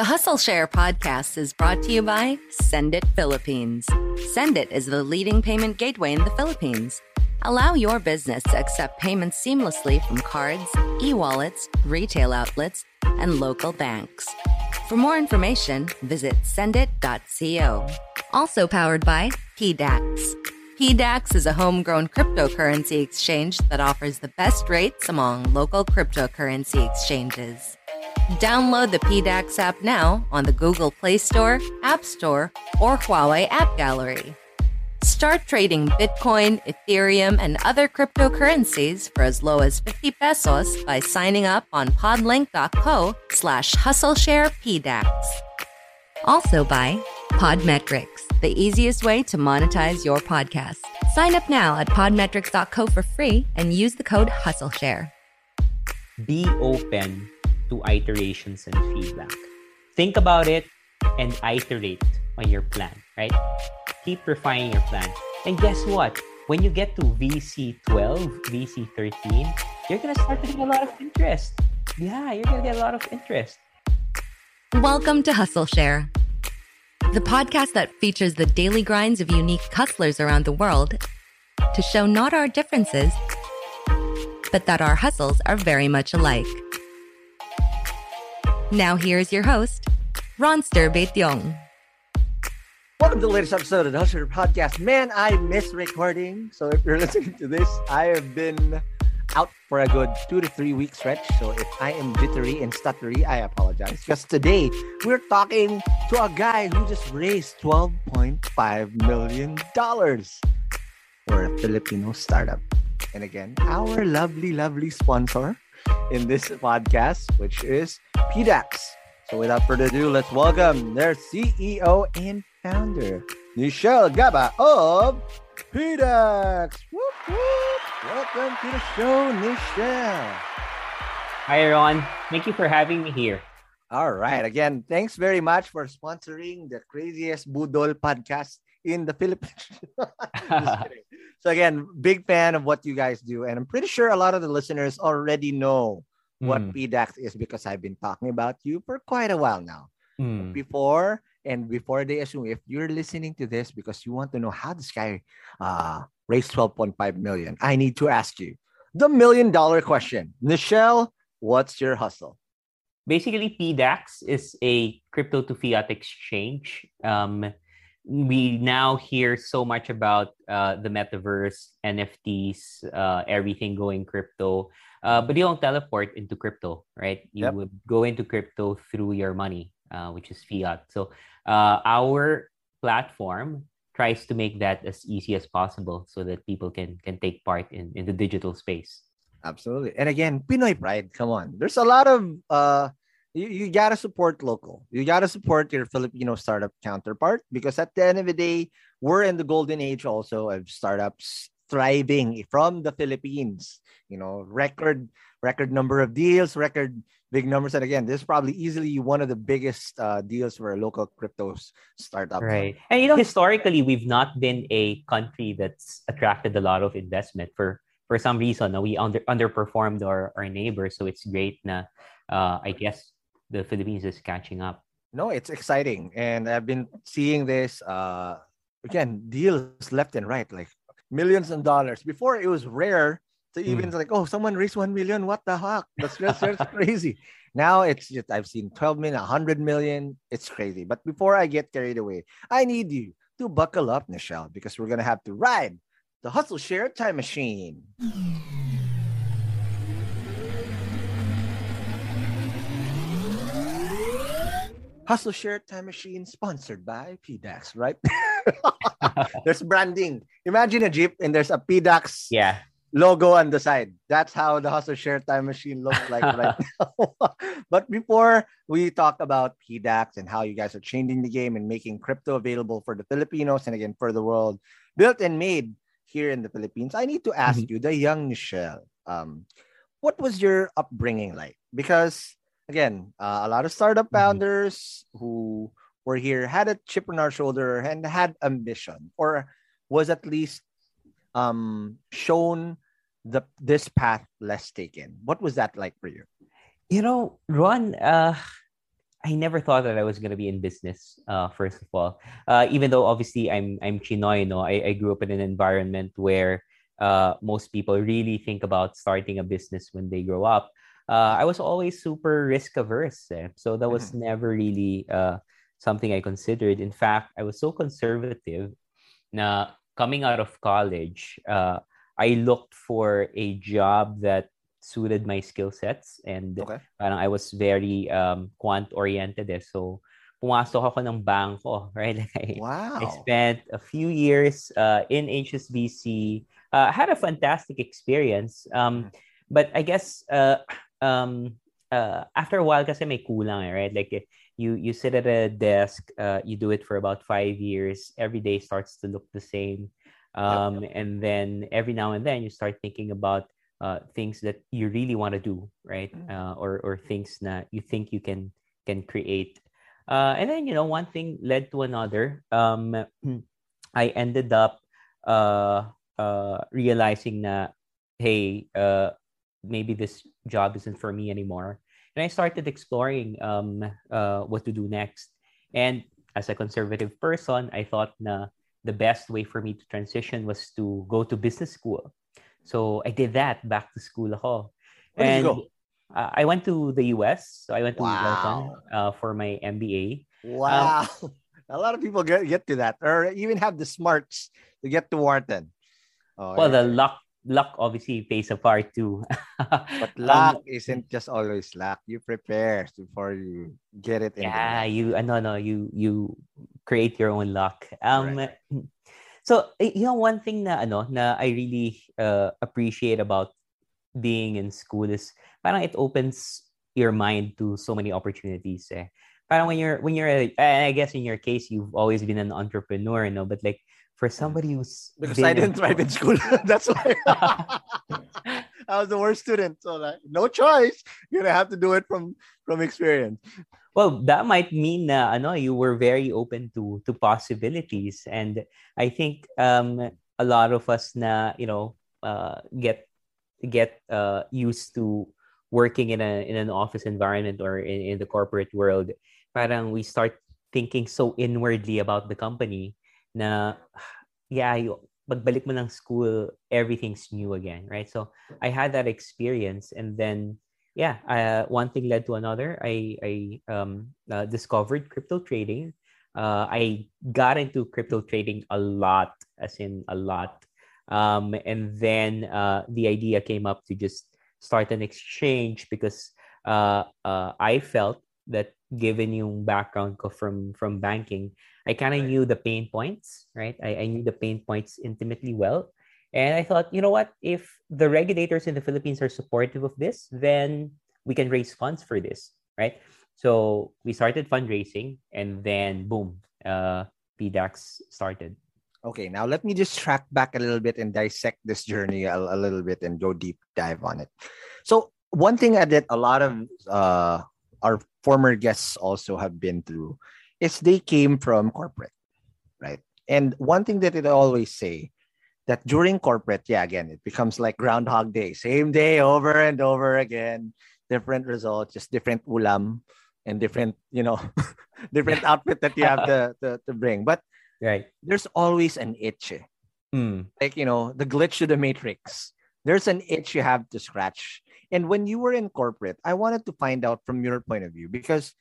The Hustle Share podcast is brought to you by Xendit Philippines. Xendit is the leading payment gateway in the Philippines. Allow your business to accept payments seamlessly from cards, e wallets, retail outlets, and local banks. For more information, visit xendit.co. Also powered by PDAX. PDAX is a homegrown cryptocurrency exchange that offers the best rates among local cryptocurrency exchanges. Download the PDAX app now on the Google Play Store, App Store, or Huawei App Gallery. Start trading Bitcoin, Ethereum, and other cryptocurrencies for as low as 50 pesos by signing up on podlink.co slash hustlesharepdax. Also by Podmetrics, the easiest way to monetize your podcast. Sign up now at podmetrics.co for free and use the code HustleShare. Be open to iterations and feedback. Think about it and iterate on your plan, right? Keep refining your plan. And guess what? When you get to VC12, VC13, you're going to start getting a lot of interest. Yeah, you're going to get a lot of interest. Welcome to Hustle Share, the podcast that features the daily grinds of unique hustlers around the world to show not our differences, but that our hustles are very much alike. Now here's your host, Ronster Baetiong. Welcome to the latest episode of the Hustler Podcast. Man, I miss recording. So if you're listening to this, I have been out for a good two to three week stretch. So if I am jittery and stuttery, I apologize. Because today we're talking to a guy who just raised $12.5 million for a Filipino startup. And again, our lovely, lovely sponsor in this podcast, which is PDAX. So without further ado, let's welcome their CEO and founder, Nichel Gaba of PDAX. Whoop, whoop. Welcome to the show, Nichel. Hi, everyone. Thank you for having me here. All right. Again, thanks very much for sponsoring the craziest Budol podcast in the Philippines. so again, big fan of what you guys do, and I'm pretty sure a lot of the listeners already know what Mm. PDAX is because I've been talking about you for quite a while now. Mm. Before and before they assume, if you're listening to this because you want to know how this guy uh, raised 12.5 million, I need to ask you the million dollar question. Nichel, what's your hustle? Basically, PDAX is a crypto to fiat exchange. Um, we now hear so much about uh, the metaverse, NFTs, uh, everything going crypto. Uh, but you don't teleport into crypto, right? You yep. would go into crypto through your money, uh, which is fiat. So uh, our platform tries to make that as easy as possible so that people can can take part in, in the digital space. Absolutely. And again, Pinoy pride. Come on. There's a lot of uh you, you gotta support local. You gotta support your Filipino startup counterpart because at the end of the day, we're in the golden age also of startups thriving from the Philippines. You know, record record number of deals, record big numbers. And again, this is probably easily one of the biggest uh, deals for a local crypto startup. Right. And you know, historically, we've not been a country that's attracted a lot of investment for for some reason. We under underperformed our, our neighbors, so it's great. Na, uh, I guess the Philippines is catching up. No, it's exciting, and I've been seeing this uh, again deals left and right, like millions of dollars. Before it was rare to even mm. like, oh, someone raised one million. What the heck? That's just that's crazy. Now it's just I've seen 12 million, 100 million. It's crazy. But before I get carried away, I need you to buckle up, Nichel, because we're gonna have to ride the hustle share time machine. Hustle Share Time Machine sponsored by PDAX, right? there's branding. Imagine a Jeep and there's a PDAX yeah. logo on the side. That's how the Hustle Share Time Machine looks like right now. but before we talk about PDAX and how you guys are changing the game and making crypto available for the Filipinos and again for the world, built and made here in the Philippines, I need to ask mm-hmm. you, the young Nichel, um, what was your upbringing like? Because again, uh, a lot of startup mm-hmm. founders mm-hmm. who were here had a chip on our shoulder and had ambition, or was at least um, shown the this path less taken. What was that like for you? You know, Ron, uh, I never thought that I was gonna be in business. Uh, first of all, uh, even though obviously I'm I'm Chinoy, you know, I, I grew up in an environment where uh, most people really think about starting a business when they grow up. Uh, I was always super risk averse, eh? so that was mm-hmm. never really uh, something I considered. In fact, I was so conservative. Now, coming out of college, uh, I looked for a job that suited my skill sets and okay. I was very um, quant oriented eh. So pumasok ako ng bangko, right? Like I, wow. I spent a few years uh, in HSBC. Uh, had a fantastic experience. Um, mm. but I guess uh, um, uh, after a while kasi may kulang eh, right? Like you you sit at a desk, uh, you do it for about five years. Every day starts to look the same. Um, yep, yep. And then every now and then you start thinking about uh, things that you really want to do, right? Mm. Uh, or or things that you think you can can create. Uh, and then you know one thing led to another. Um, I ended up uh, uh, realizing that hey, uh, maybe this job isn't for me anymore. And I started exploring um, uh, what to do next. And as a conservative person, I thought na the best way for me to transition was to go to business school. So I did that back to school ako. Where and did you go? Uh, I went to the US. So I went to wow. uh, for my MBA. Wow. Um, a lot of people get, get to that or even have the smarts to get to Wharton. Oh, well, yeah. the luck luck obviously plays a part too. but luck um, isn't just always luck. You prepare before you get it. yeah, you uh, no no you you create your own luck. Um, right. So, you know, one thing na, ano, na I really uh, appreciate about being in school is parang it opens your mind to so many opportunities. Eh. Parang when you're, when you're, a, I guess in your case, you've always been an entrepreneur, no? But like, for somebody who's because I didn't thrive in school. That's why I was the worst student. So like no choice. You're gonna have to do it from from experience well that might mean na ano you were very open to to possibilities and i think um a lot of us na you know uh, get get uh, used to working in a in an office environment or in, in the corporate world parang we start thinking so inwardly about the company na yeah you, magbalik mo ng school everything's new again right so i had that experience and then yeah, uh, one thing led to another. I I um, uh, discovered crypto trading. uh, I got into crypto trading a lot, as in a lot. Um, and then uh, the idea came up to just start an exchange because uh, uh, I felt that given yung background ko from from banking, I kind of right. knew the pain points, right? I, I knew the pain points intimately well. And I thought, you know what? If the regulators in the Philippines are supportive of this, then we can raise funds for this, right? So we started fundraising, and then boom, uh, PDAX started. Okay, now let me just track back a little bit and dissect this journey a, a little bit and go deep dive on it. So one thing that a lot of uh, our former guests also have been through is they came from corporate, right? And one thing that they always say that during corporate, yeah, again, it becomes like Groundhog Day, same day over and over again, different results, just different ulam and different, you know, different outfit that you have to, to, to bring. But right, there's always an itch. Mm. Like, you know, the glitch to the matrix. There's an itch you have to scratch. And when you were in corporate, I wanted to find out from your point of view because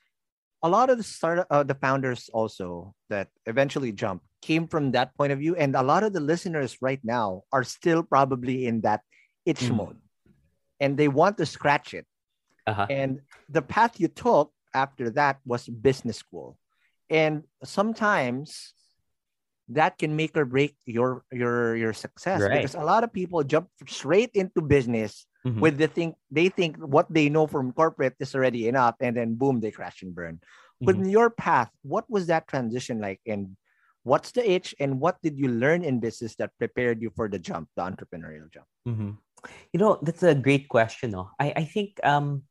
a lot of the start uh, the founders also that eventually jump came from that point of view and a lot of the listeners right now are still probably in that itch mm. mode and they want to scratch it uh-huh. and the path you took after that was business school and sometimes that can make or break your your your success right. because a lot of people jump straight into business mm-hmm. with the think they think what they know from corporate is already enough and then boom they crash and burn mm-hmm. but in your path what was that transition like and what's the itch and what did you learn in business that prepared you for the jump the entrepreneurial jump mm-hmm. you know that's a great question no? I, I think um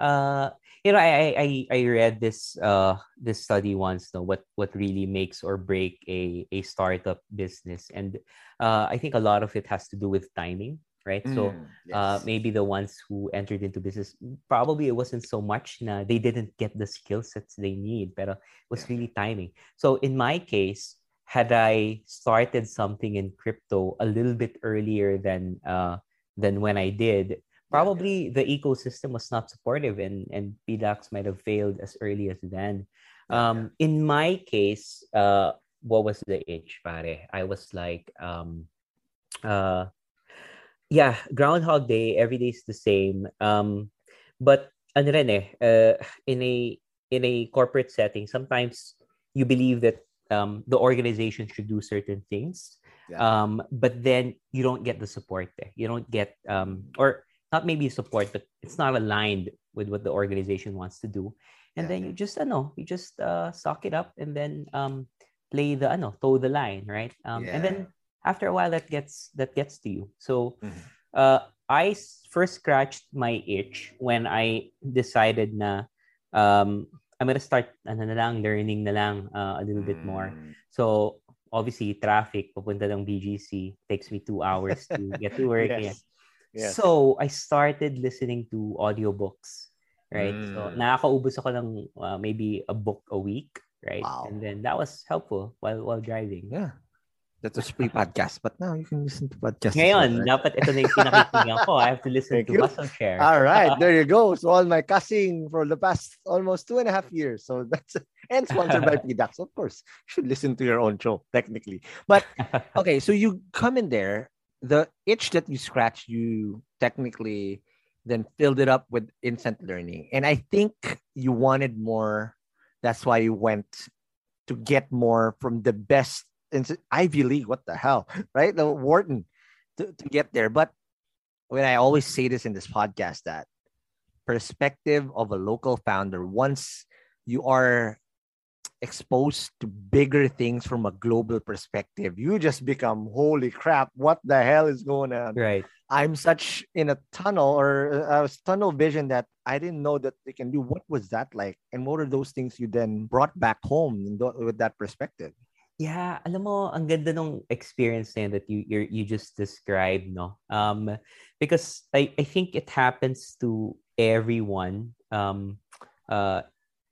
uh you know I, I i read this uh this study once though what what really makes or break a a startup business and uh i think a lot of it has to do with timing right mm, so uh maybe the ones who entered into business probably it wasn't so much na they didn't get the skill sets they need but it was yeah. really timing so in my case had i started something in crypto a little bit earlier than uh than when i did probably the ecosystem was not supportive and and PDAX might have failed as early as then. Um, in my case, uh, what was the age, pare? I was like, um, uh, yeah, Groundhog Day. Every day is the same. Um, but ano rin eh, uh, in a in a corporate setting, sometimes you believe that um, the organization should do certain things. Yeah. Um, but then you don't get the support there. You don't get um, or not maybe support, but it's not aligned with what the organization wants to do. And yeah. then you just ano, you just uh suck it up and then um play the ano, toe the line, right? Um yeah. and then after a while that gets that gets to you. So mm-hmm. uh I first scratched my itch when I decided na um I'm gonna start ano na lang, learning na lang uh, a little bit more. Mm. So obviously traffic papunta ng BGC takes me two hours to get to work. yes. Yes. So, I started listening to audiobooks, right? Mm. So, nakakaubos ako ng uh, maybe a book a week, right? Wow. And then that was helpful while while driving. Yeah. That was pre-podcast, but now you can listen to podcast. Ngayon, well, right? dapat ito na yung pinakikinggan ko. I have to listen Thank to you. Share. All right, there you go. So all my cussing for the past almost two and a half years. So that's and sponsored by PDAX. Of course, you should listen to your own show, technically. But okay, so you come in there the itch that you scratched, you technically then filled it up with instant learning. And I think you wanted more. That's why you went to get more from the best Ivy League. What the hell, right? The Wharton to, to get there. But when I always say this in this podcast, that perspective of a local founder, once you are exposed to bigger things from a global perspective, you just become holy crap, what the hell is going on? Right. I'm such in a tunnel or a tunnel vision that I didn't know that they can do. What was that like? And what are those things you then brought back home with that perspective? Yeah, alam mo, ang ganda nung experience na that you you you just described, no? Um, because I, I think it happens to everyone. Um, uh,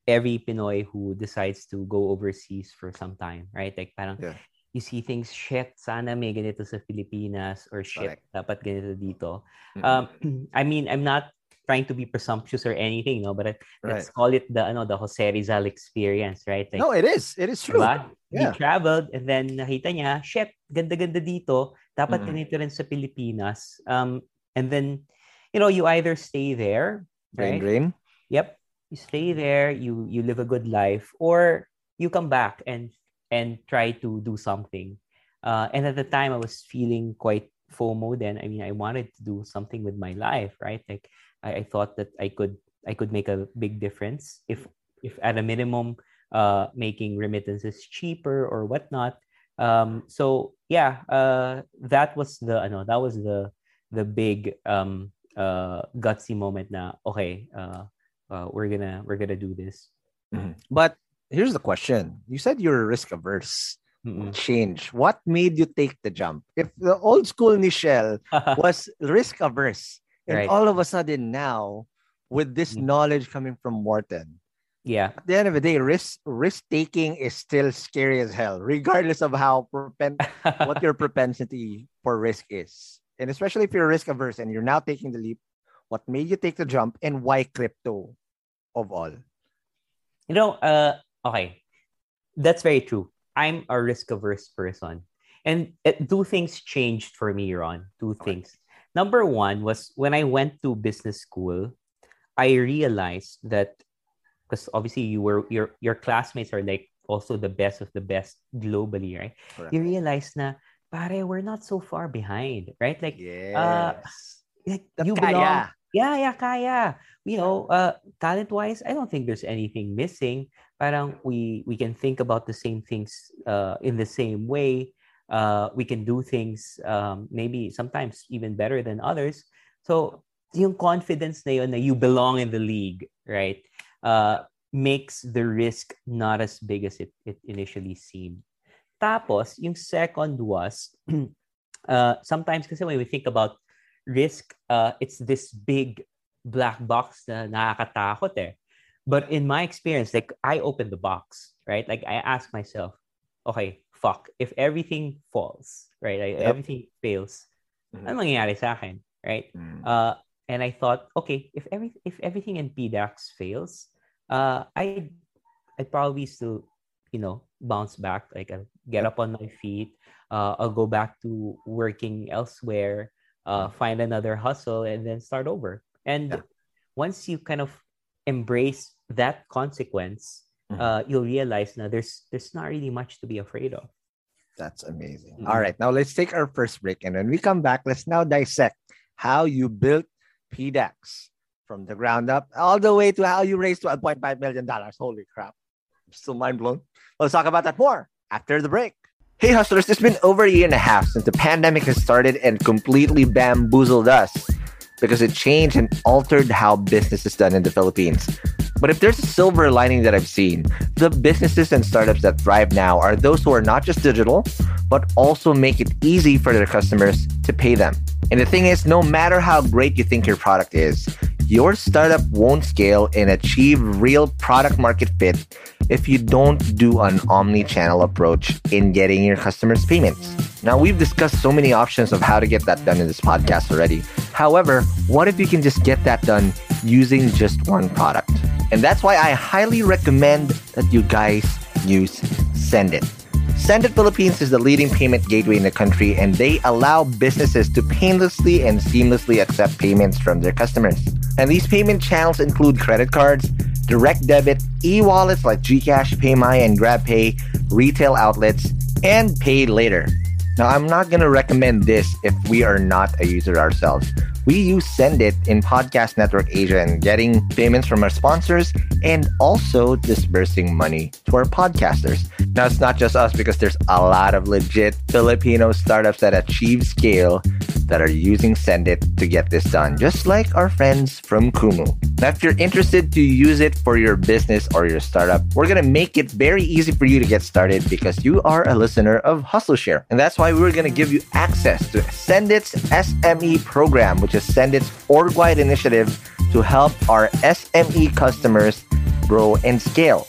every Pinoy who decides to go overseas for some time, right? Like parang yeah. you see things, shit, sana may ganito sa Pilipinas or shit, Correct. dapat ganito dito. Mm-hmm. Um, I mean, I'm not trying to be presumptuous or anything, no, but uh, let's call it the ano, the Jose Rizal experience, right? Like, No, it is. It is true. Diba? Yeah. He traveled and then nakita niya, shit, ganda-ganda dito. Dapat Mm. ganito rin sa Pilipinas. Um, and then, you know, you either stay there, right? drain. Yep. You stay there, you you live a good life, or you come back and and try to do something. Uh, and at the time, I was feeling quite FOMO. Then, I mean, I wanted to do something with my life, right? Like, I, I thought that I could I could make a big difference if if at a minimum, uh, making remittances cheaper or whatnot. Um, so yeah, uh, that was the I know that was the the big um uh gutsy moment na okay uh, uh we're gonna we're gonna do this But here's the question. You said you're risk averse. Mm-mm. Change. What made you take the jump? If the old school Nichel was risk averse, and Right. all of a sudden now, with this Mm. knowledge coming from Wharton, yeah at the end of the day, risk risk taking is still scary as hell, regardless of how propen- what your propensity for risk is. And especially if you're risk averse and you're now taking the leap, what made you take the jump and why crypto of all? you know uh okay that's very true i'm a risk averse person and it, two things changed for me ron two things number one was when i went to business school i realized that because obviously you were your your classmates are like also the best of the best globally right Correct. you realize na pare we're not so far behind right like Yes. like The you kaya. belong yeah yeah kaya you know uh talent wise i don't think there's anything missing parang we we can think about the same things uh in the same way uh we can do things um maybe sometimes even better than others so yung confidence na yun na you belong in the league right uh makes the risk not as big as it, it initially seemed tapos yung second was uh sometimes kasi when we think about risk, uh, it's this big black box na nakakatakot eh. But in my experience, like I opened the box, right? Like I ask myself, okay, fuck, if everything falls, right? Like, Yep. Everything fails, Mhm. ano mangyayari sa akin, right? Mm. Uh, and I thought, okay, if every if everything in PDAX fails, uh, I I'd probably still, you know, bounce back. Like I'll get up on my feet. Uh, I'll go back to working elsewhere, uh, find another hustle, and then start over. And Yeah. once you kind of embrace that consequence, Mhm. uh, you'll realize now there's there's not really much to be afraid of. That's amazing. Mhm. All right, now let's take our first break. And when we come back, let's now dissect how you built PDAX from the ground up all the way to how you raised $12.5 million. Holy crap. I'm still mind blown. Let's talk about that more after the break. Hey, hustlers, it's been over a year and a half since the pandemic has started and completely bamboozled us because it changed and altered how business is done in the Philippines. But if there's a silver lining that I've seen, the businesses and startups that thrive now are those who are not just digital, but also make it easy for their customers to pay them. And the thing is, no matter how great you think your product is, your startup won't scale and achieve real product market fit if you don't do an omni channel approach in getting your customers' payments. Now, we've discussed so many options of how to get that done in this podcast already. However, what if you can just get that done using just one product? And that's why I highly recommend that you guys use Xendit. Xendit Philippines is the leading payment gateway in the country, and they allow businesses to painlessly and seamlessly accept payments from their customers. And these payment channels include credit cards, direct debit, e-wallets like GCash, PayMaya, and GrabPay, retail outlets, and pay later. Now, I'm not going to recommend this if we are not a user ourselves. We use Xendit in Podcast Network Asia and getting payments from our sponsors and also disbursing money to our podcasters. Now, it's not just us because there's a lot of legit Filipino startups that achieve scale that are using Xendit to get this done, just like our friends from Kumu. Now, if you're interested to use it for your business or your startup, we're going to make it very easy for you to get started because you are a listener of Hustle Share. And that's why we're going to give you access to Xendit's SME program, which is Xendit's org-wide initiative to help our SME customers grow and scale.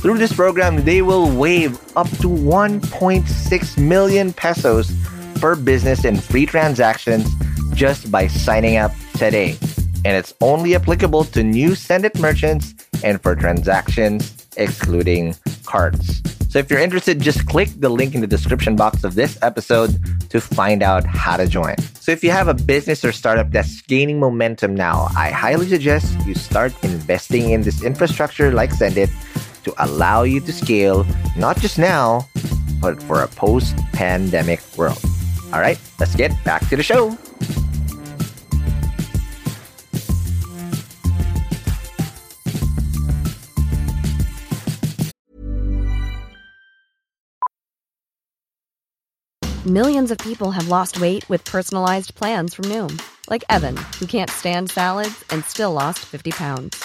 Through this program, they will waive up to 1.6 million pesos per business in free transactions just by signing up today. and it's only applicable to new Xendit merchants and for transactions excluding cards. So if you're interested, just click the link in the description box of this episode to find out how to join. So if you have a business or startup that's gaining momentum now, I highly suggest you start investing in this infrastructure like Xendit to allow you to scale not just now, but for a post pandemic world. All right, let's get back to the show. Millions of people have lost weight with personalized plans from Noom, like Evan, who can't stand salads and still lost 50 pounds.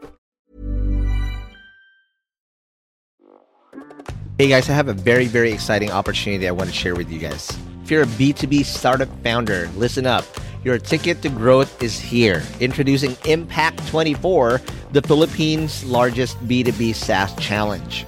Hey guys, I have a very, very exciting opportunity I want to share with you guys. If you're a B2B startup founder, listen up. Your ticket to growth is here. Introducing Impact 24, the Philippines' largest B2B SaaS challenge.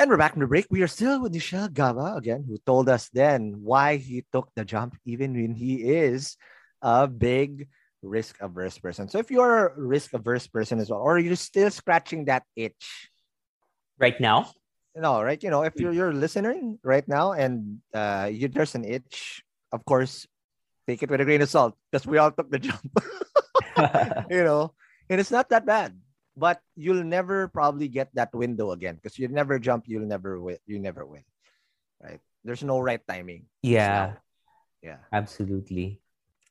And we're back from the break. We are still with Nichel Gaba again, who told us then why he took the jump, even when he is a big risk averse person. So if you're a risk averse person as well, or you're still scratching that itch, Right now, no, right? You know, if you're you're listening right now and uh you there's an itch, of course, take it with a grain of salt because we all took the jump. you know, and it's not that bad. But you'll never probably get that window again because you never jump, you'll never win. You never win, right? There's no right timing. Yeah, now. yeah. absolutely.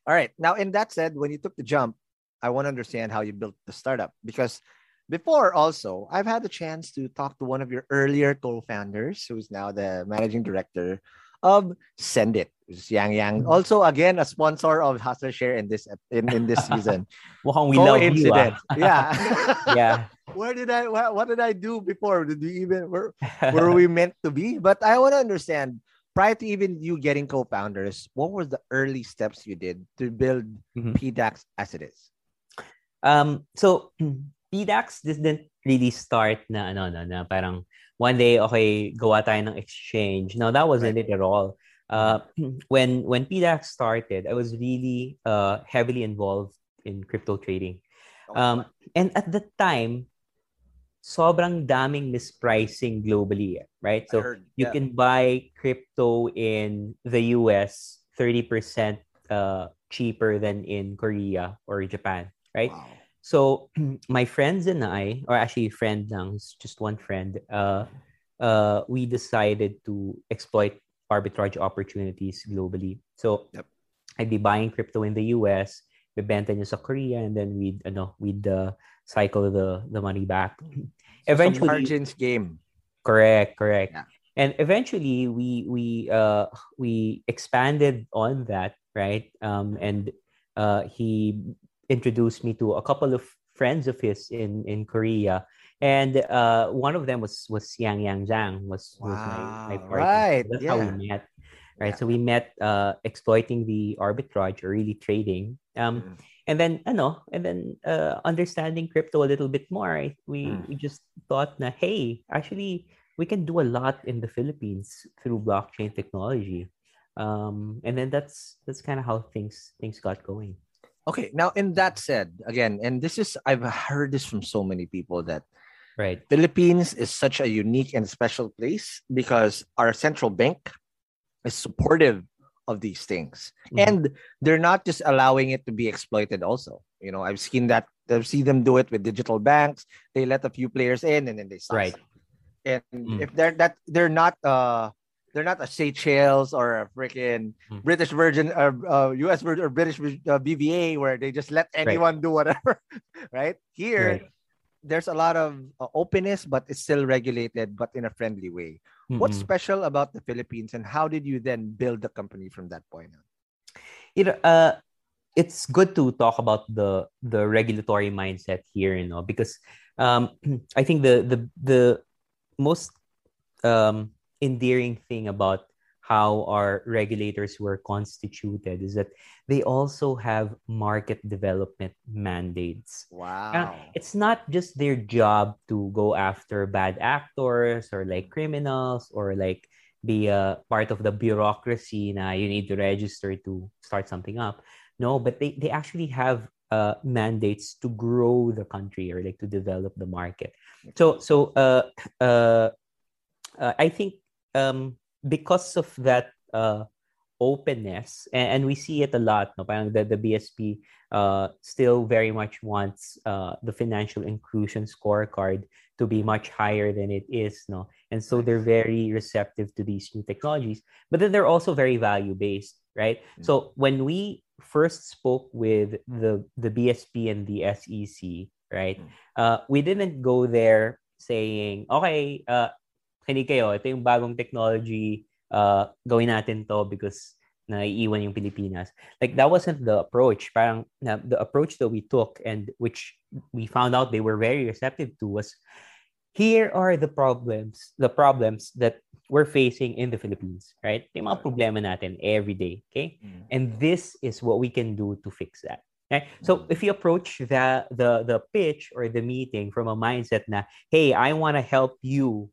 All right. Now, in that said, when you took the jump, I want to understand how you built the startup because before also, I've had the chance to talk to one of your earlier co-founders, who's now the managing director of Xendit, Yang Yang. Also, again, a sponsor of Hustle Share in this in, in this season. Mukhang we love you. Ah. Yeah. yeah. Where did I what, what did I do before? Did we even where were we meant to be? But I want to understand prior to even you getting co-founders, what were the early steps you did to build Mhm. PDAX as it is? Um, so PDAX didn't really start na ano na, na parang one day okay gawa tayo ng exchange. No, that wasn't it at all. Uh, when when PDAX started, I was really uh heavily involved in crypto trading. Um, and at the time, sobrang daming mispricing globally, right? So heard, you yeah. can buy crypto in the US 30% uh, cheaper than in Korea or Japan, right? Wow. So my friends and I, or actually friend lang, just one friend, uh, uh, we decided to exploit arbitrage opportunities globally. So Yep. I'd be buying crypto in the US, bebenta niya sa Korea, and then we'd, ano, we'd uh, cycle the, the money back. Eventually, margins game. Correct, correct. Yeah. And eventually we we uh we expanded on that, right? Um and uh he introduced me to a couple of friends of his in in Korea, and uh, one of them was was Yang Yang Zhang was was my, my partner. right, That's how we met. Right. Yeah. So we met uh, exploiting the arbitrage or really trading. Um, Mm. and then ano, and then uh, understanding crypto a little bit more. I- We Mm. we just thought na hey, actually we can do a lot in the Philippines through blockchain technology. Um, and then that's that's kind of how things things got going. Okay, now in that said, again, and this is I've heard this from so many people that Right. Philippines is such a unique and special place because our central bank is supportive of these things. Mhm. And they're not just allowing it to be exploited also. You know, I've seen that I've seen them do it with digital banks. They let a few players in and then they stop. Right. And Mm. if they're that they're not uh they're not a Seychelles or a freaking Mm. British Virgin or uh, US Virgin or British uh, BVA where they just let anyone do whatever, right? Here, Right. there's a lot of uh, openness, but it's still regulated, but in a friendly way. What's Mm-mm. special about the Philippines, and how did you then build the company from that point on? you know, uh, it's good to talk about the the regulatory mindset here, you know, because um, I think the the the most um, endearing thing about how our regulators were constituted is that they also have market development mandates. Wow. It's not just their job to go after bad actors or like criminals or like be a part of the bureaucracy na you need to register to start something up. No, but they, they actually have uh, mandates to grow the country or like to develop the market. So so uh, uh, uh, I think um, because of that uh, openness, and, and we see it a lot, no? Parang the, the BSP uh, still very much wants uh, the financial inclusion scorecard to be much higher than it is, no? And so they're very receptive to these new technologies, but then they're also very value based, right? Mm. So when we first spoke with the the BSP and the SEC, right? Mm. Uh, we didn't go there saying, okay, uh, hindi kayo, ito yung bagong technology, uh, gawin natin to because naiiwan yung Pilipinas. Like that wasn't the approach. Parang na, the approach that we took and which we found out they were very receptive to was here are the problems, the problems that we're facing in the Philippines, right? Yung mga problema natin every day, okay? Mm. And this is what we can do to fix that. Okay? So if you approach the the the pitch or the meeting from a mindset na, hey, I want to help you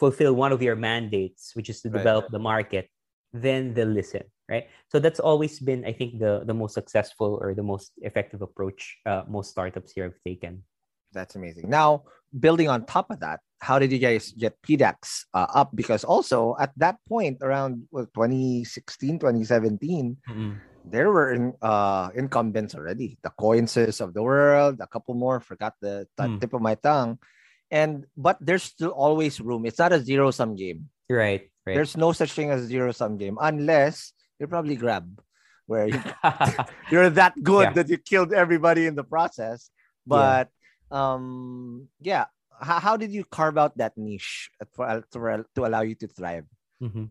fulfill one of your mandates, which is to Right. develop the market, then they'll listen, right? So that's always been, I think, the the most successful or the most effective approach uh, most startups here have taken. That's amazing. Now, building on top of that, how did you guys get PDAX uh, up? Because also at that point, around what, 2016, 2017, there were in, uh, incumbents already. The Coinses of the world, a couple more, forgot the t- Mm. tip of my tongue. And but there's still always room. It's not a zero sum game. Right, right. There's no such thing as zero sum game unless you're probably grab where you, you're that good Yeah. that you killed everybody in the process. But um yeah, how, how did you carve out that niche for, to, to allow you to thrive? Mhm.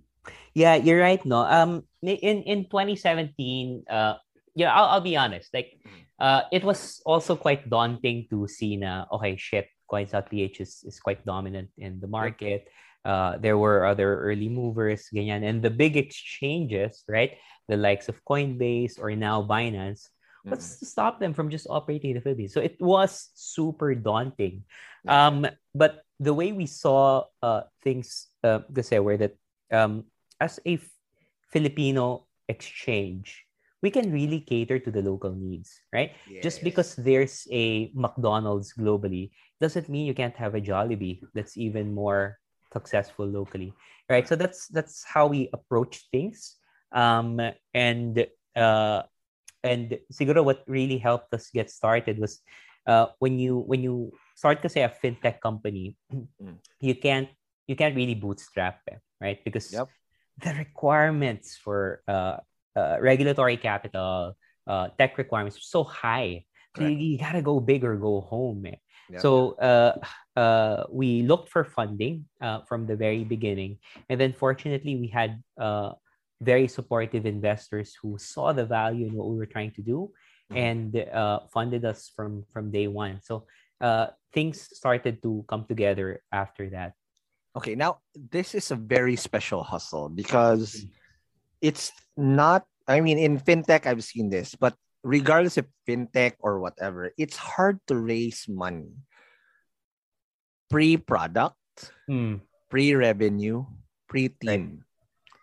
Yeah, you're right. No, um, in in 2017, uh, yeah, I'll, I'll be honest. Like, uh, it was also quite daunting to see na okay, shit, Coins.ph is is quite dominant in the market. Uh, there were other early movers, ganyan, and the big exchanges, right? The likes of Coinbase or now Binance. What's to stop them from just operating in the Philippines? So it was super daunting. Um, but the way we saw uh, things, uh, kasi were that um, as a Filipino exchange, we can really cater to the local needs, right? Just because there's a McDonald's globally doesn't mean you can't have a Jollibee that's even more successful locally, right? So that's that's how we approach things. Um, and uh, and siguro what really helped us get started was uh, when you when you start to say a fintech company, you can't you can't really bootstrap it, right? Because Yep. the requirements for uh, uh, regulatory capital, uh, tech requirements are so high. So you, you gotta go big or go home. eh. Yep. So uh, uh, we looked for funding uh, from the very beginning, and then fortunately we had uh, very supportive investors who saw the value in what we were trying to do, and uh, funded us from from day one. So uh, things started to come together after that. Okay, now this is a very special hustle because Mm. It's not. I mean, in fintech, I've seen this, but regardless of fintech or whatever, it's hard to raise money pre-product, Mm, pre-revenue, pre-team.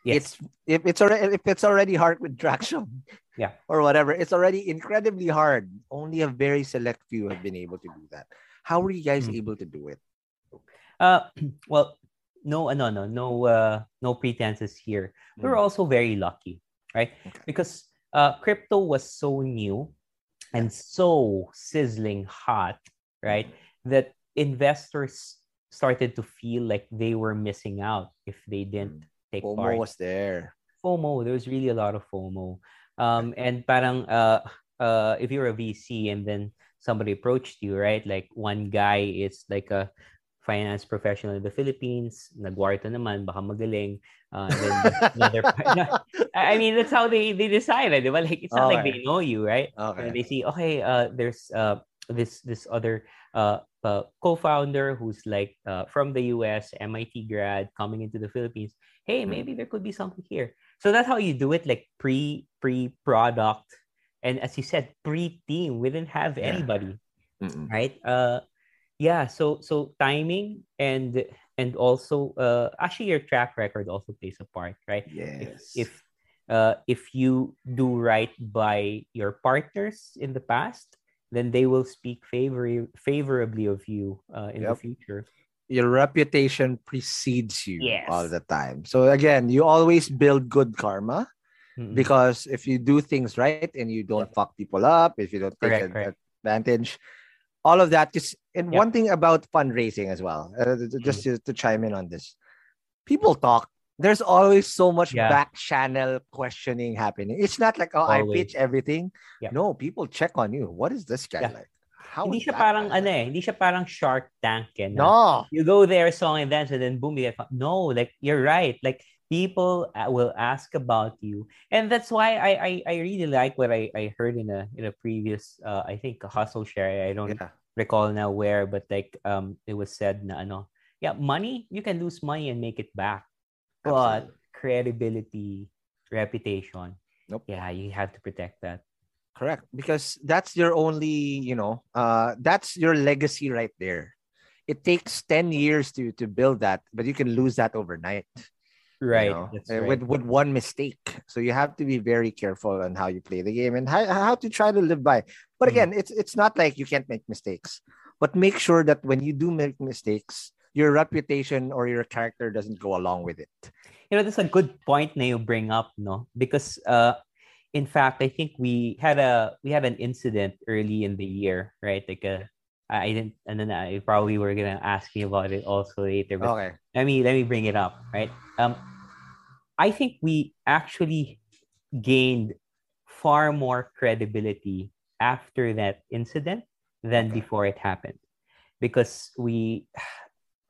Yes. It's if it's already if it's already hard with traction, Yeah. or whatever, it's already incredibly hard. Only a very select few have been able to do that. How were you guys Mm. able to do it? Uh, well, no, no, no, no, uh, no pretenses here. We were Mm. also very lucky, right? Okay. Because uh, crypto was so new and so sizzling hot, right? That investors started to feel like they were missing out if they didn't take FOMO part. was there. FOMO. There was really a lot of FOMO. Um, and parang uh, uh, if you're a VC and then somebody approached you, right? Like one guy is like a finance professional in the Philippines, nag-Wharton naman, baka magaling. Uh, then another, I I mean, that's how they they decided. di ba? Like it's not like they know you, right? Okay. And they see, okay, uh, there's uh this this other uh, uh co-founder who's like uh, from the US, MIT grad, coming into the Philippines. Hey, Mm. maybe there could be something here. So that's how you do it, like pre pre product, and as you said, pre team. We didn't have anybody, Mm-mm. right? Uh, yeah. So so timing and and also uh actually your track record also plays a part, right? Yes. if uh, if you do right by your partners in the past, then they will speak favor- favorably of you uh, in the future. your reputation precedes you Yes. all the time. So again, you always build good karma Mm-mm. because if you do things right and you don't fuck people up, if you don't take Correct, correct. advantage, all of that. Just and Yep. one thing about fundraising as well, uh, just Mm-hmm. to, to chime in on this, people talk. There's always so much Yeah. back channel questioning happening. It's not like oh, I pitch everything. Yep. No, people check on you. What is this guy Yeah. like? How hindi siya parang ano eh, hindi siya parang Shark Tank eh, na No. You go there, song and dance, and then boom, you get fun. No, like you're right. Like people uh, will ask about you, and that's why I I, I really like what I, I heard in a in a previous uh, I think a hustle share. I don't Yeah. recall now where, but like um it was said na ano, yeah, money you can lose money and make it back, but credibility, reputation, Nope. yeah, you have to protect that. Correct. Because that's your only, you know, uh, that's your legacy right there. It takes 10 years to to build that, but you can lose that overnight. You Right. know, uh, right. With with one mistake. So you have to be very careful on how you play the game and how, how to try to live by. But Mhm. again, it's it's not like you can't make mistakes. But make sure that when you do make mistakes, your reputation or your character doesn't go along with it. you know that's a good point na you bring up no because uh in fact i think we had a we had an incident early in the year right like a i didn't and then i probably were gonna ask me about it also later but Okay. let me let me bring it up right um i think we actually gained far more credibility after that incident than Okay. before it happened because we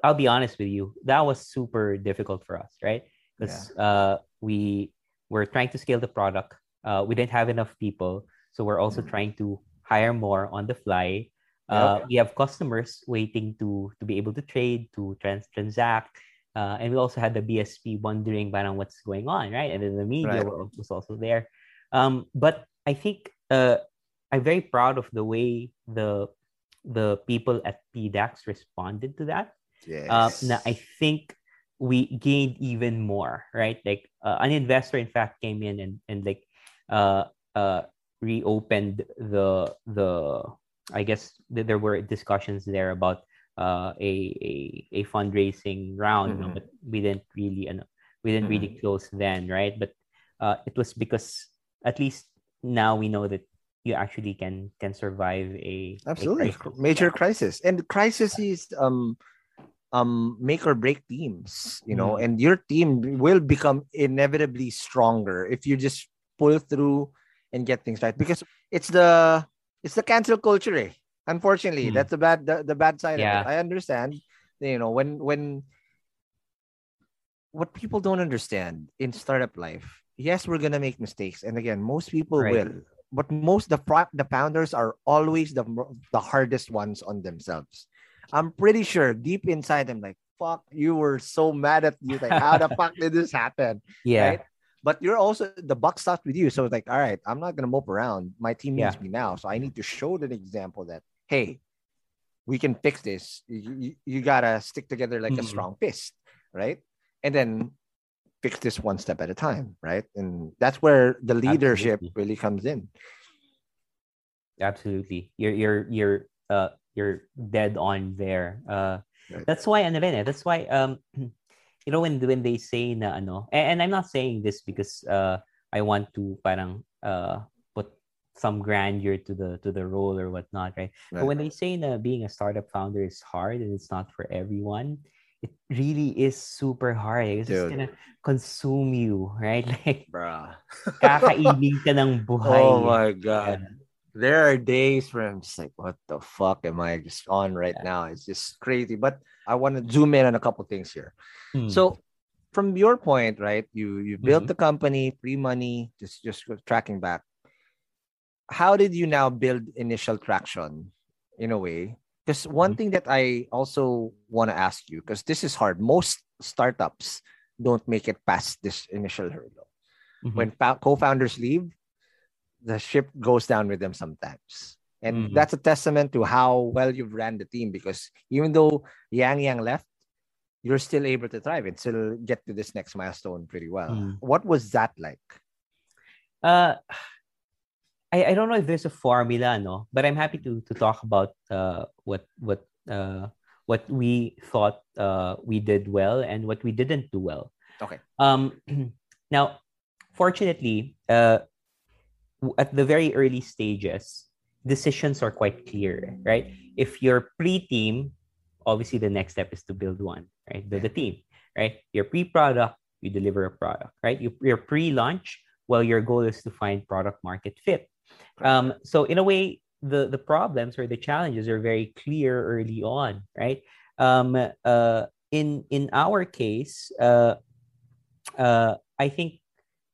i'll be honest with you that was super difficult for us right because uh we were trying to scale the product uh we didn't have enough people so we're also Mhm. trying to hire more on the fly uh, we have customers waiting to to be able to trade to trans- transact uh, and we also had the bsp wondering parang what's going on right and then the media Right. was also there um, but i think uh, i'm very proud of the way the the people at pdax responded to that Yes. uh, na I think we gained even more, right? Like uh, an investor, in fact, came in and and like uh uh reopened the the I guess th- there were discussions there about uh a a, a fundraising round, Mhm. but we didn't really ano, we didn't really close then, right? But uh, it was because at least now we know that you actually can can survive a a absolutely crisis. major crisis and crisis is um um make or break teams you know Mm. and your team will become inevitably stronger if you just pull through and get things right because it's the it's the cancel culture eh? unfortunately Mm. that's the bad the, the bad side of it i understand you know when when what people don't understand in startup life yes we're gonna make mistakes and again most people Right. will but most the the founders are always the the hardest ones on themselves. I'm pretty sure deep inside them, like, fuck, you were so mad at you. Like, how the fuck did this happen? Yeah. Right? But you're also the buck stops with you. So it's like, all right, I'm not gonna mope around. My team needs Yeah. me now. So I need to show the example that hey, we can fix this. You, you, you gotta stick together like a Mhm. strong fist, right? And then fix this one step at a time, right? And that's where the leadership Absolutely. really comes in. Absolutely. You're you're you're uh you're dead on there. Uh Right. that's why ano eh, that's why um you know when when they say na ano and, and I'm not saying this because uh I want to parang uh put some grandeur to the to the role or whatnot, right? But when they say na being a startup founder is hard and it's not for everyone, it really is super hard. It's just gonna consume you, right? Like Bruh. kakainin ka ng buhay. Oh my god. Yeah. There are days where I'm just like, what the fuck am I just on right Yeah. now? It's just crazy. But I want to zoom in on a couple things here. Hmm. So from your point, right? You you built Mhm. the company, free money, just just tracking back. How did you now build initial traction in a way? Because one Mhm. thing that I also want to ask you, because this is hard. Most startups don't make it past this initial hurdle. Mhm. When fou- co-founders leave, the ship goes down with them sometimes. And Mhm. that's a testament to how well you've ran the team because even though Yang Yang left, you're still able to thrive and still get to this next milestone pretty well. Mm. What was that like? Uh, I, I don't know if there's a formula, no, but I'm happy to to talk about uh what what uh what we thought uh we did well and what we didn't do well. Okay. Um, now, fortunately, uh, at the very early stages, decisions are quite clear, right? If you're pre-team, obviously the next step is to build one, right? Build a team, right? You're pre-product, you deliver a product, right? You, you're pre-launch, well, your goal is to find product market fit. Um, so in a way, the the problems or the challenges are very clear early on, right? Um, uh, in in our case, uh, uh, I think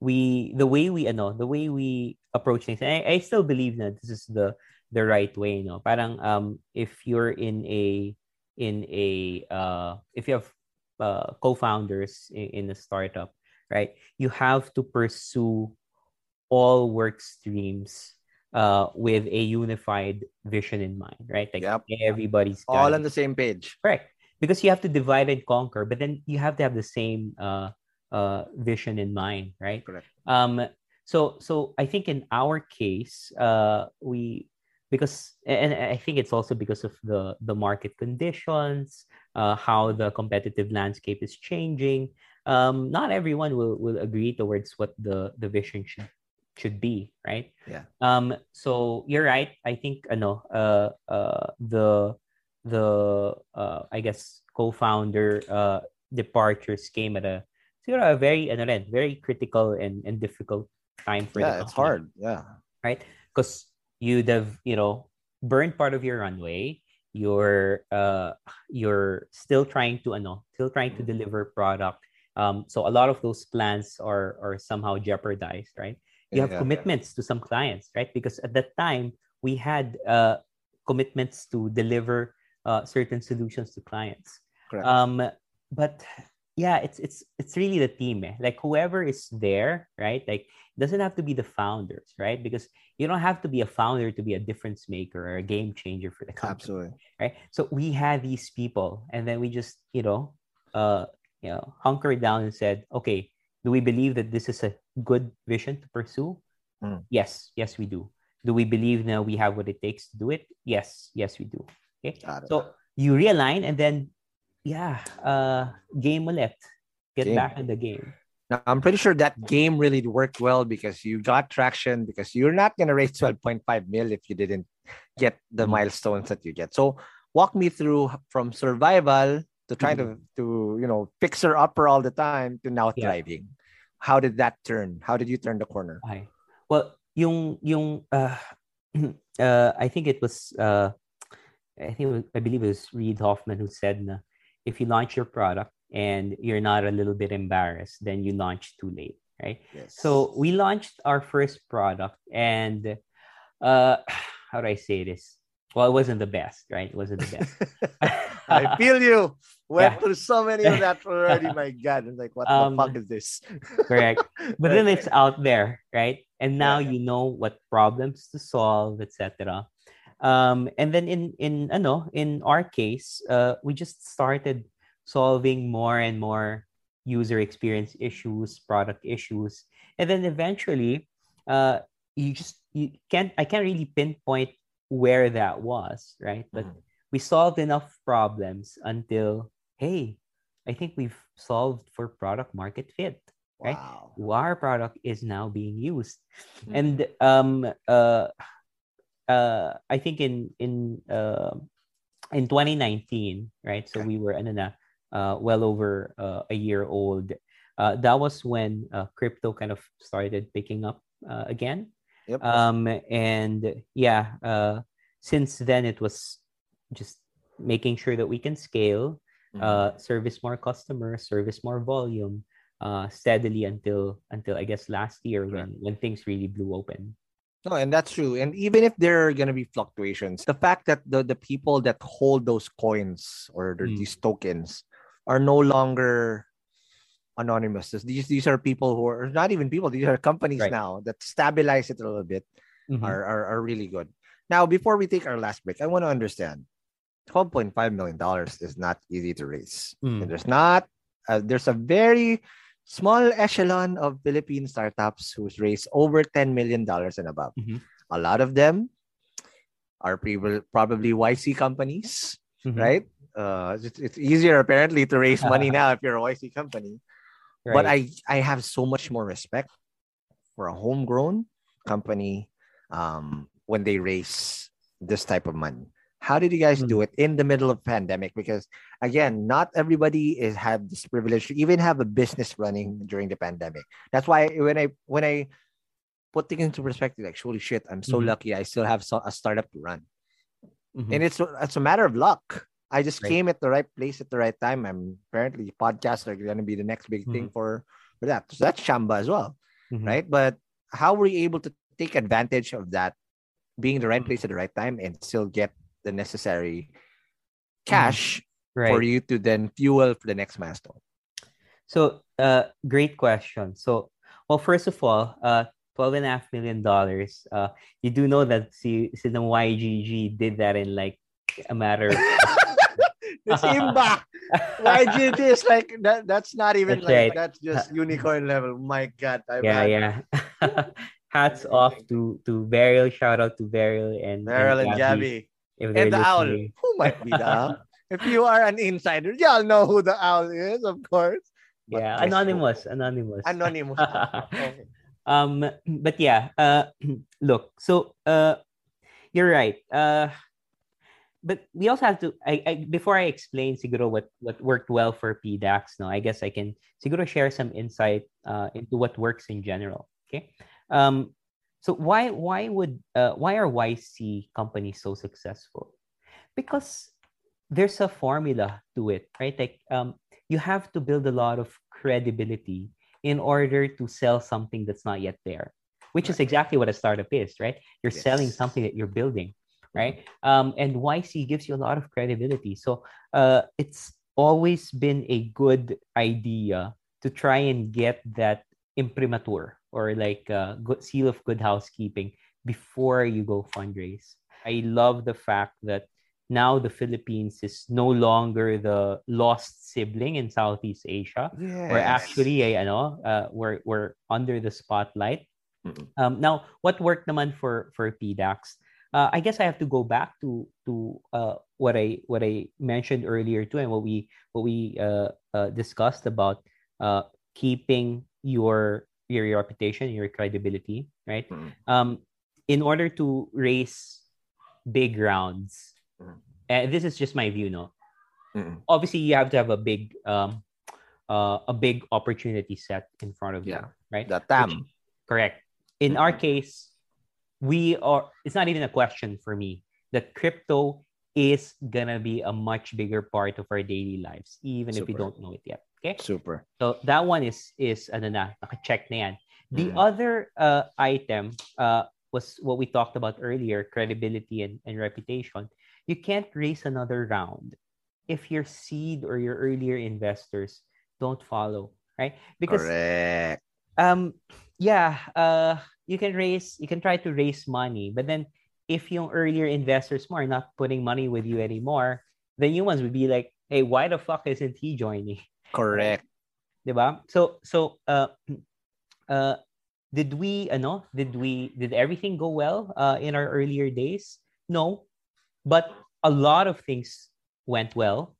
we the way we ano the way we approach things. And I, I still believe that this is the the right way. No, parang um if you're in a in a uh if you have uh, co-founders in, in a startup, right? You have to pursue all work streams uh with a unified vision in mind, right? Like Yep. everybody's All on the same page. Correct. Because you have to divide and conquer, but then you have to have the same uh, uh, vision in mind, right? Correct. Um, so, so I think in our case, uh, we because and I think it's also because of the the market conditions, uh, how the competitive landscape is changing. Um, not everyone will will agree towards what the the vision should should be, right? Yeah. Um. So you're right. I think ano uh uh the the uh I guess co-founder uh departures came at a siguro a very ano rin, very critical and and difficult time for the Yeah, it's hard. Yeah. right? Because you'd have, you know, burned part of your runway. You're uh you're still trying to ano, still trying to deliver product. Um, so a lot of those plans are are somehow jeopardized, right? You have Yeah. commitments to some clients, right? Because at that time we had uh commitments to deliver uh certain solutions to clients. Correct. Um, but yeah, it's it's it's really the team, eh? Like whoever is there, right? Like it doesn't have to be the founders, right? Because you don't have to be a founder to be a difference maker or a game changer for the company, Absolutely. right? So we had these people, and then we just, you know, uh, you know, hunkered down and said, okay, do we believe that this is a good vision to pursue? Mm. Yes, yes, we do. Do we believe now we have what it takes to do it? Yes, yes, we do. Okay, Got it. so you realign, and then yeah, uh, game ulit. Get Game. back in the game. Now, I'm pretty sure that game really worked well because you got traction because you're not going to raise 12.5 mil if you didn't get the Mhm. milestones that you get. So walk me through from survival to trying to, to, you know, fixer upper all the time to now Yeah. thriving. How did that turn? How did you turn the corner? Well, yung yung uh, uh I think it was uh I think it was, I believe it was Reid Hoffman who said na if you launch your product and you're not a little bit embarrassed, then you launch too late, right? Yes. So we launched our first product, and uh, how do I say this? Well, it wasn't the best, right? It wasn't the best. I feel you. Went Yeah. through so many of that already. My God, I'm like, what Um, the fuck is this? Correct. But then it's out there, right? And now Yeah. you know what problems to solve, etc. Um, and then in in ano, in our case, uh, we just started solving more and more user experience issues, product issues, and then eventually, uh, you just you can't I can't really pinpoint where that was, right? But Mhm. we solved enough problems until hey, I think we've solved for product market fit right? Wow. our product is now being used Mhm. and um uh uh i think in in uh in 2019 right so Okay. we were ano na, uh well over uh, a year old uh that was when uh, crypto kind of started picking up uh, again Yep. um and yeah uh since then it was just making sure that we can scale Mhm. uh, service more customers, service more volume, uh, steadily until until I guess last year when when things really blew open. No, and that's true. And even if there are gonna be fluctuations, the fact that the, the people that hold those coins or Mm. these tokens are no longer anonymous. These these are people who are not even people, these are companies Right. now that stabilize it a little bit Mhm. are, are are really good. Now, before we take our last break, I want to understand $12.5 million is not easy to raise. Mm. And there's not uh, there's a very small echelon of Philippine startups who's raised over $10 million and above. Mhm. A lot of them are prob- probably YC companies, Mhm. right? Uh, it's, it's easier apparently to raise money now if you're a YC company. But I, I have so much more respect for a homegrown company um, when they raise this type of money. How did you guys Hmm. do it in the middle of pandemic? Because again, not everybody is have this privilege to even have a business running during the pandemic. That's why when I when I put things into perspective, like holy shit, I'm so Mhm. lucky I still have so, a startup to run. Mhm. And it's it's a matter of luck. I just Right. came at the right place at the right time. I'm apparently podcasts are going to be the next big thing for for that. So that's Shamba as well, Mhm. right? But how were you able to take advantage of that, being the right Mhm. place at the right time, and still get the necessary cash right. for you to then fuel for the next milestone? So, uh, great question. So, well, first of all, uh, twelve and a half million dollars. Uh, you do know that si, si ng YGG did that in like a matter. of the. YGG is like that. That's not even That's like right. that's just unicorn level. My God, I've yeah, yeah. Hats off to to Beryl. Shout out to Beryl and Meryl and Gabby. If And the owl. Who might be the owl? if you are an insider, y'all know who the owl is, of course. But yeah, anonymous, anonymous. Anonymous. okay. um but yeah uh look so uh you're right uh but we also have to I, I before i explain siguro what what worked well for pdax no i guess i can siguro share some insight uh into what works in general okay um so why why would uh why are yc companies so successful because there's a formula to it right like um you have to build a lot of credibility in order to sell something that's not yet there, which is exactly what a startup is, right? You're selling something that you're building, right? Um, and YC gives you a lot of credibility. So uh, it's always been a good idea to try and get that imprimatur or like a good seal of good housekeeping before you go fundraise. I love the fact that now the Philippines is no longer the lost sibling in Southeast Asia. We're actually ay, know, uh, we're we're under the spotlight. Mm-mm. Um, now, what worked naman for for PDAX? Uh, I guess I have to go back to to uh, what I what I mentioned earlier too, and what we what we uh, uh, discussed about uh, keeping your your reputation, your credibility, right? Mm. Um, in order to raise big rounds, Mhm. and this is just my view, no Mm-mm. obviously you have to have a big um uh, a big opportunity set in front of Yeah. you right The Which- TAM. correct in our case we are it's not even a question for me that crypto is gonna be a much bigger part of our daily lives even if we don't know it yet Okay? Super. So that one is is ano na, naka-check na yan. The Mm. other uh, item uh, was what we talked about earlier, credibility and, and reputation. You can't raise another round if your seed or your earlier investors don't follow, right? Because Correct. um yeah, uh you can raise you can try to raise money, but then if yung earlier investors mo are not putting money with you anymore, the new ones would be like, hey, why the fuck isn't he joining? Correct. ba? So so uh uh did we ano did we did everything go well uh in our earlier days? No. But a lot of things went well.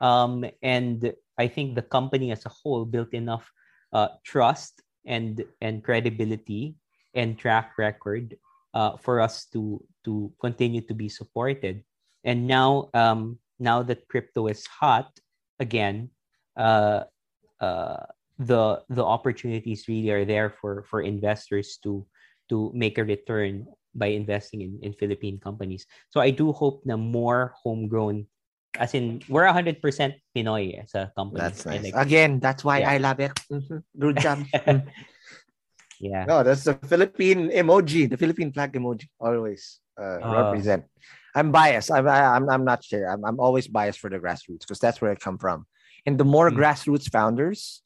Um and I think the company as a whole built enough uh trust and and credibility and track record uh for us to to continue to be supported. And now um now that crypto is hot again, uh uh, the the opportunities really are there for for investors to to make a return by investing in, in Philippine companies. So I do hope na more homegrown, as in we're 100% Pinoy as a company. That's nice. like- Again, that's why Yeah. I love it. Good job. yeah. no, that's the Philippine emoji, the Philippine flag emoji. Always uh, Ah. represent. I'm biased. I'm I, I'm I'm not sure. I'm I'm always biased for the grassroots because that's where I come from. And the more Mm. grassroots founders,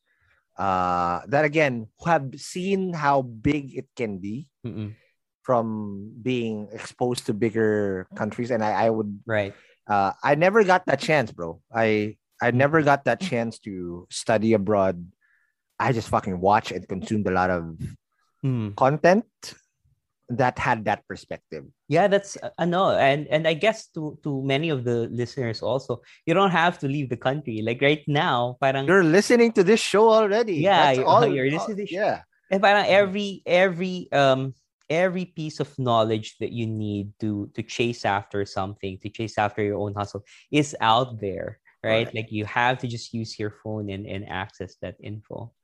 uh, that again who have seen how big it can be Mm-mm. from being exposed to bigger countries, and I I would Right. uh, I never got that chance, bro. I I never got that chance to study abroad. I just fucking watched and consumed a lot of Mm. content that had that perspective. Yeah, that's uh, no, and and I guess to to many of the listeners also, you don't have to leave the country. Like right now, parang You're listening to this show already. Yeah, That's all, you're listening to this Yeah, And parang every every um every piece of knowledge that you need to to chase after something, to chase after your own hustle is out there, right? Correct. Like you have to just use your phone and, and access that info.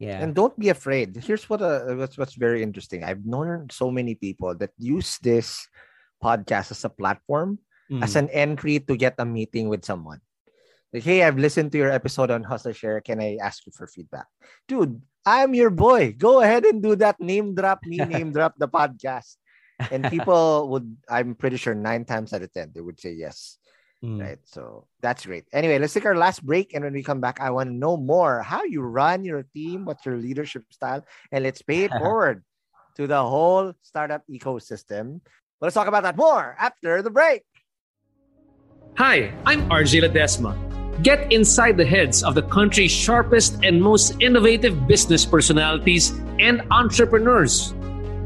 Yeah. And don't be afraid. Here's what uh, what's what's very interesting. I've known so many people that use this podcast as a platform as Mm. an entry to get a meeting with someone. Like, hey, I've listened to your episode on Hustle Share. Can I ask you for feedback? Dude, I'm your boy. Go ahead and do that. Name drop me, name drop the podcast. And people would, I'm pretty sure nine times out of 10, they would say yes. Mm. Right. So that's great. Anyway, let's take our last break. And when we come back, I want to know more how you run your team, what's your leadership style, and let's pay it forward to the whole startup ecosystem. Let's talk about that more after the break. Hi, I'm RJ Ledesma. Get inside the heads of the country's sharpest and most innovative business personalities and entrepreneurs.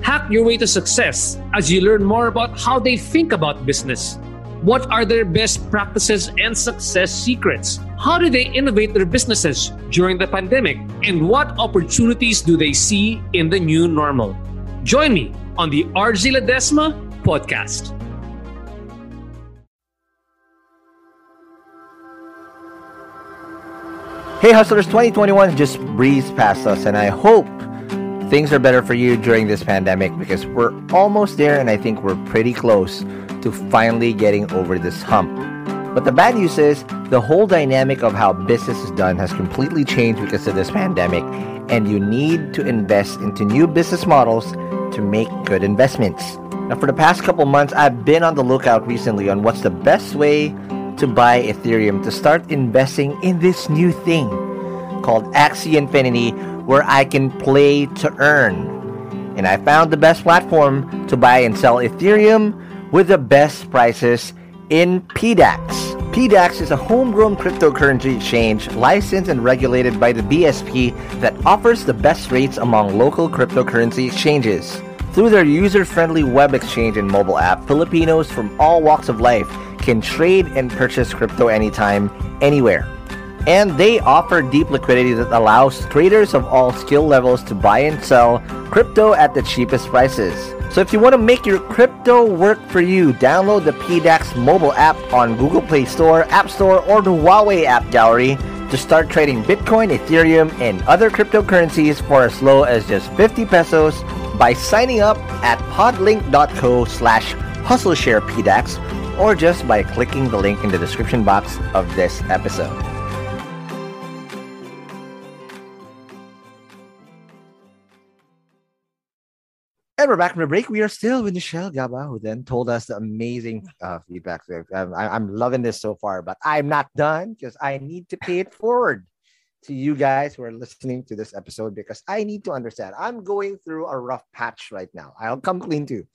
Hack your way to success as you learn more about how they think about business. What are their best practices and success secrets? How do they innovate their businesses during the pandemic? And what opportunities do they see in the new normal? Join me on the RJ Ledesma podcast. Hey, Hustlers, 2021 just breezed past us, and I hope things are better for you during this pandemic because we're almost there, and I think we're pretty close to finally getting over this hump. But the bad news is the whole dynamic of how business is done has completely changed because of this pandemic, and you need to invest into new business models to make good investments. Now, for the past couple months, I've been on the lookout recently on what's the best way to buy Ethereum to start investing in this new thing called Axie Infinity, where I can play to earn. And I found the best platform to buy and sell Ethereum with the best prices in PDAX. PDAX is a homegrown cryptocurrency exchange licensed and regulated by the BSP that offers the best rates among local cryptocurrency exchanges. Through their user friendly web exchange and mobile app, Filipinos from all walks of life can trade and purchase crypto anytime, anywhere. And they offer deep liquidity that allows traders of all skill levels to buy and sell crypto at the cheapest prices. So if you want to make your crypto work for you, download the PDAX mobile app on Google Play Store, App Store, or the Huawei app gallery to start trading Bitcoin, Ethereum, and other cryptocurrencies for as low as just 50 pesos by signing up at podlink.co slash hustlesharepdax or just by clicking the link in the description box of this episode. And we're back from the break. We are still with Nichel Gaba, who then told us the amazing uh, feedback. I'm, I'm loving this so far, but I'm not done because I need to pay it forward to you guys who are listening to this episode because I need to understand. I'm going through a rough patch right now. I'll come clean too.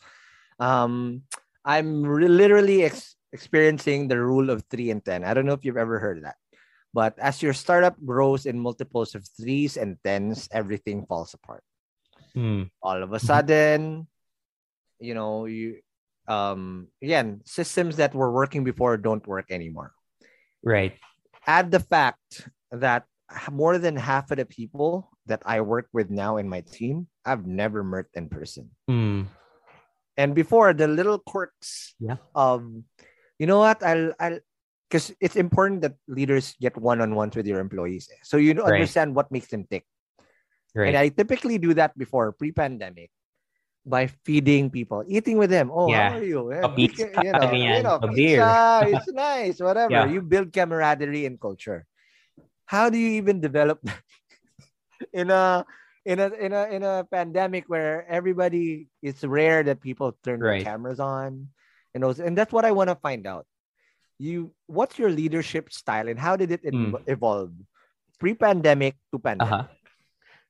Um, I'm re- literally ex- experiencing the rule of three and 10. I don't know if you've ever heard that. But as your startup grows in multiples of threes and tens, everything falls apart. Mm. All of a sudden, you know, you um again, systems that were working before don't work anymore. Right. Add the fact that more than half of the people that I work with now in my team, I've never met in person. Mm. And before the little quirks Yeah. of, you know what, I'll, I'll, because it's important that leaders get one-on-ones with your employees, so you Right. understand what makes them tick. Right. And I typically do that before pre-pandemic by feeding people, eating with them. Oh, Yeah. how are you? A we pizza, you know, you know, a beer. pizza, it's nice, whatever. Yeah. You build camaraderie and culture. How do you even develop that in a in a in a in a pandemic where everybody it's rare that people turn Right. their cameras on and those and that's what I want to find out. You what's your leadership style and how did it ev- evolve pre-pandemic to pandemic? Uh-huh.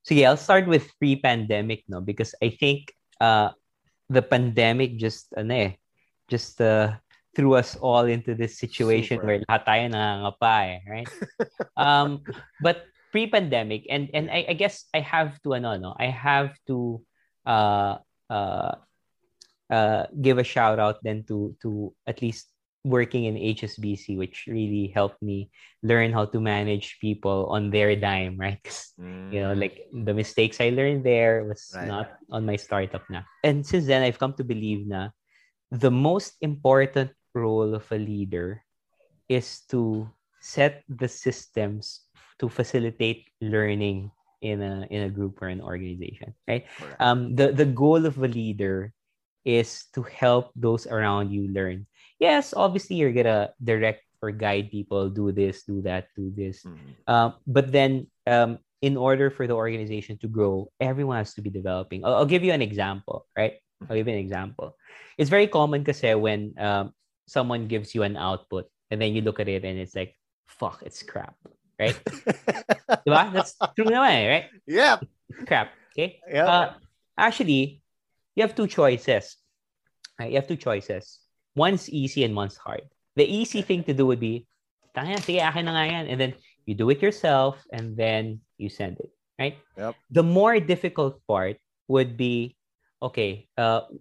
So yeah, I'll start with pre-pandemic, no, because I think uh the pandemic just ano eh, just uh, threw us all into this situation Super. where lahat tayo nangangapa eh, right? um, but pre-pandemic, and and I, I guess I have to ano, no, I have to uh uh uh give a shout out then to to at least working in HSBC, which really helped me learn how to manage people on their dime, right? 'Cause you know like the mistakes i learned there was Right. not on my startup na. And since then i've come to believe na the most important role of a leader is to set the systems to facilitate learning in a in a group or an organization right? Um the the goal of a leader is to help those around you learn yes obviously you're gonna direct or guide people do this do that do this Mhm. um, but then, um, in order for the organization to grow, everyone has to be developing. I'll, I'll give you an example, right? I'll give you an example. It's very common kasi when um, someone gives you an output and then you look at it and it's like, fuck, it's crap, right? diba? That's true naman, eh, right? Yeah. crap. Okay. Yeah. Uh, actually, you have two choices. Right? You have two choices. One's easy and one's hard. The easy thing to do would be, tanga, sige, akin na nga yan. And then you do it yourself and then you send it. Right? Yep. The more difficult part would be, okay, uh,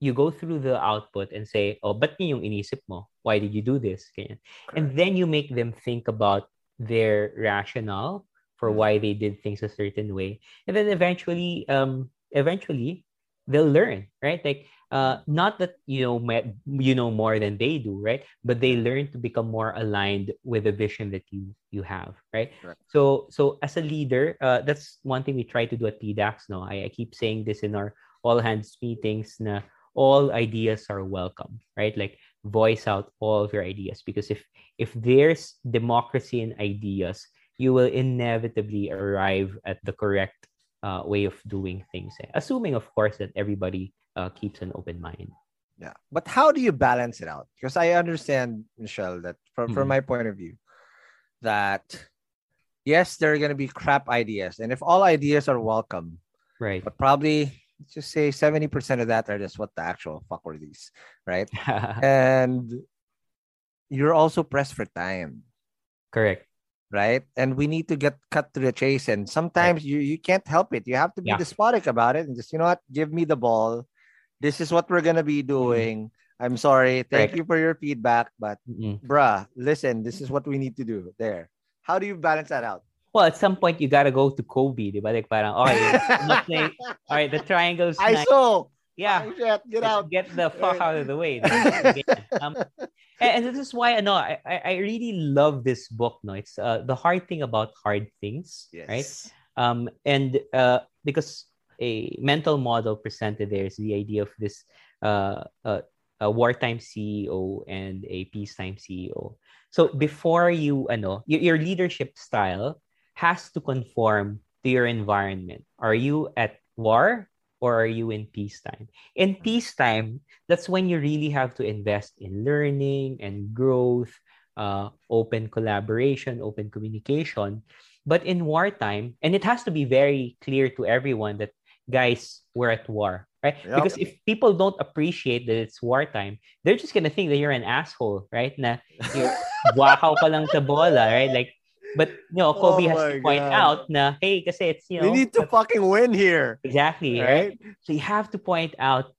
you go through the output and say, oh, ba't yun yung inisip mo? Why did you do this? Ganyan. And then you make them think about their rationale for Mm. why they did things a certain way. And then eventually, um, eventually they'll learn, right? Like, uh, not that you know you know more than they do, right? But they learn to become more aligned with the vision that you you have, right? So, so as a leader, uh, that's one thing we try to do at PDAX. No, I, I keep saying this in our all hands meetings. Na all ideas are welcome, right? Like voice out all of your ideas because if if there's democracy in ideas, you will inevitably arrive at the correct uh, way of doing things. eh. Assuming, of course, that everybody uh, keeps an open mind. Yeah. But how do you balance it out? Because I understand, Nichel, that from, from Mhm. my point of view, that yes, there are going to be crap ideas. And if all ideas are welcome, Right. but probably let's just say 70% of that are just what the actual fuck were these, right? and you're also pressed for time, Correct. Right? And we need to get cut to the chase. And sometimes you, you can't help it. You have to be Yeah. despotic about it and just, you know what, give me the ball. This is what we're going to be doing. I'm sorry. Thank Mm-hmm. You for your feedback, but Mm-mm. bruh, listen, this is what we need to do there. How do you balance that out? Well, at some point, you gotta go to Kobe, di ba? Like, parang, not playing- all right, the triangle's I nice. saw. Yeah, Ay, shit, get out. Get the fuck out of the way. Um, and, this is why no, I, I I really love this book. No, it's uh, the hard thing about hard things, right? Yes. Um, and uh, because a mental model presented there is the idea of this uh, uh, a wartime CEO and a peacetime CEO. So before you, ano, your, your leadership style has to conform to your environment. Are you at war or are you in peacetime? In peacetime, that's when you really have to invest in learning and growth, uh, open collaboration, open communication. But in wartime, and it has to be very clear to everyone that guys, we're at war, right? Yep. Because if people don't appreciate that it's wartime, they're just gonna think that you're an asshole, right? Na you're wakaw ka lang sa bola, right? Like, but you know, Kobe Oh has to point God. out na hey, kasi it's you know we need to fucking win here. exactly right. So you have to point out,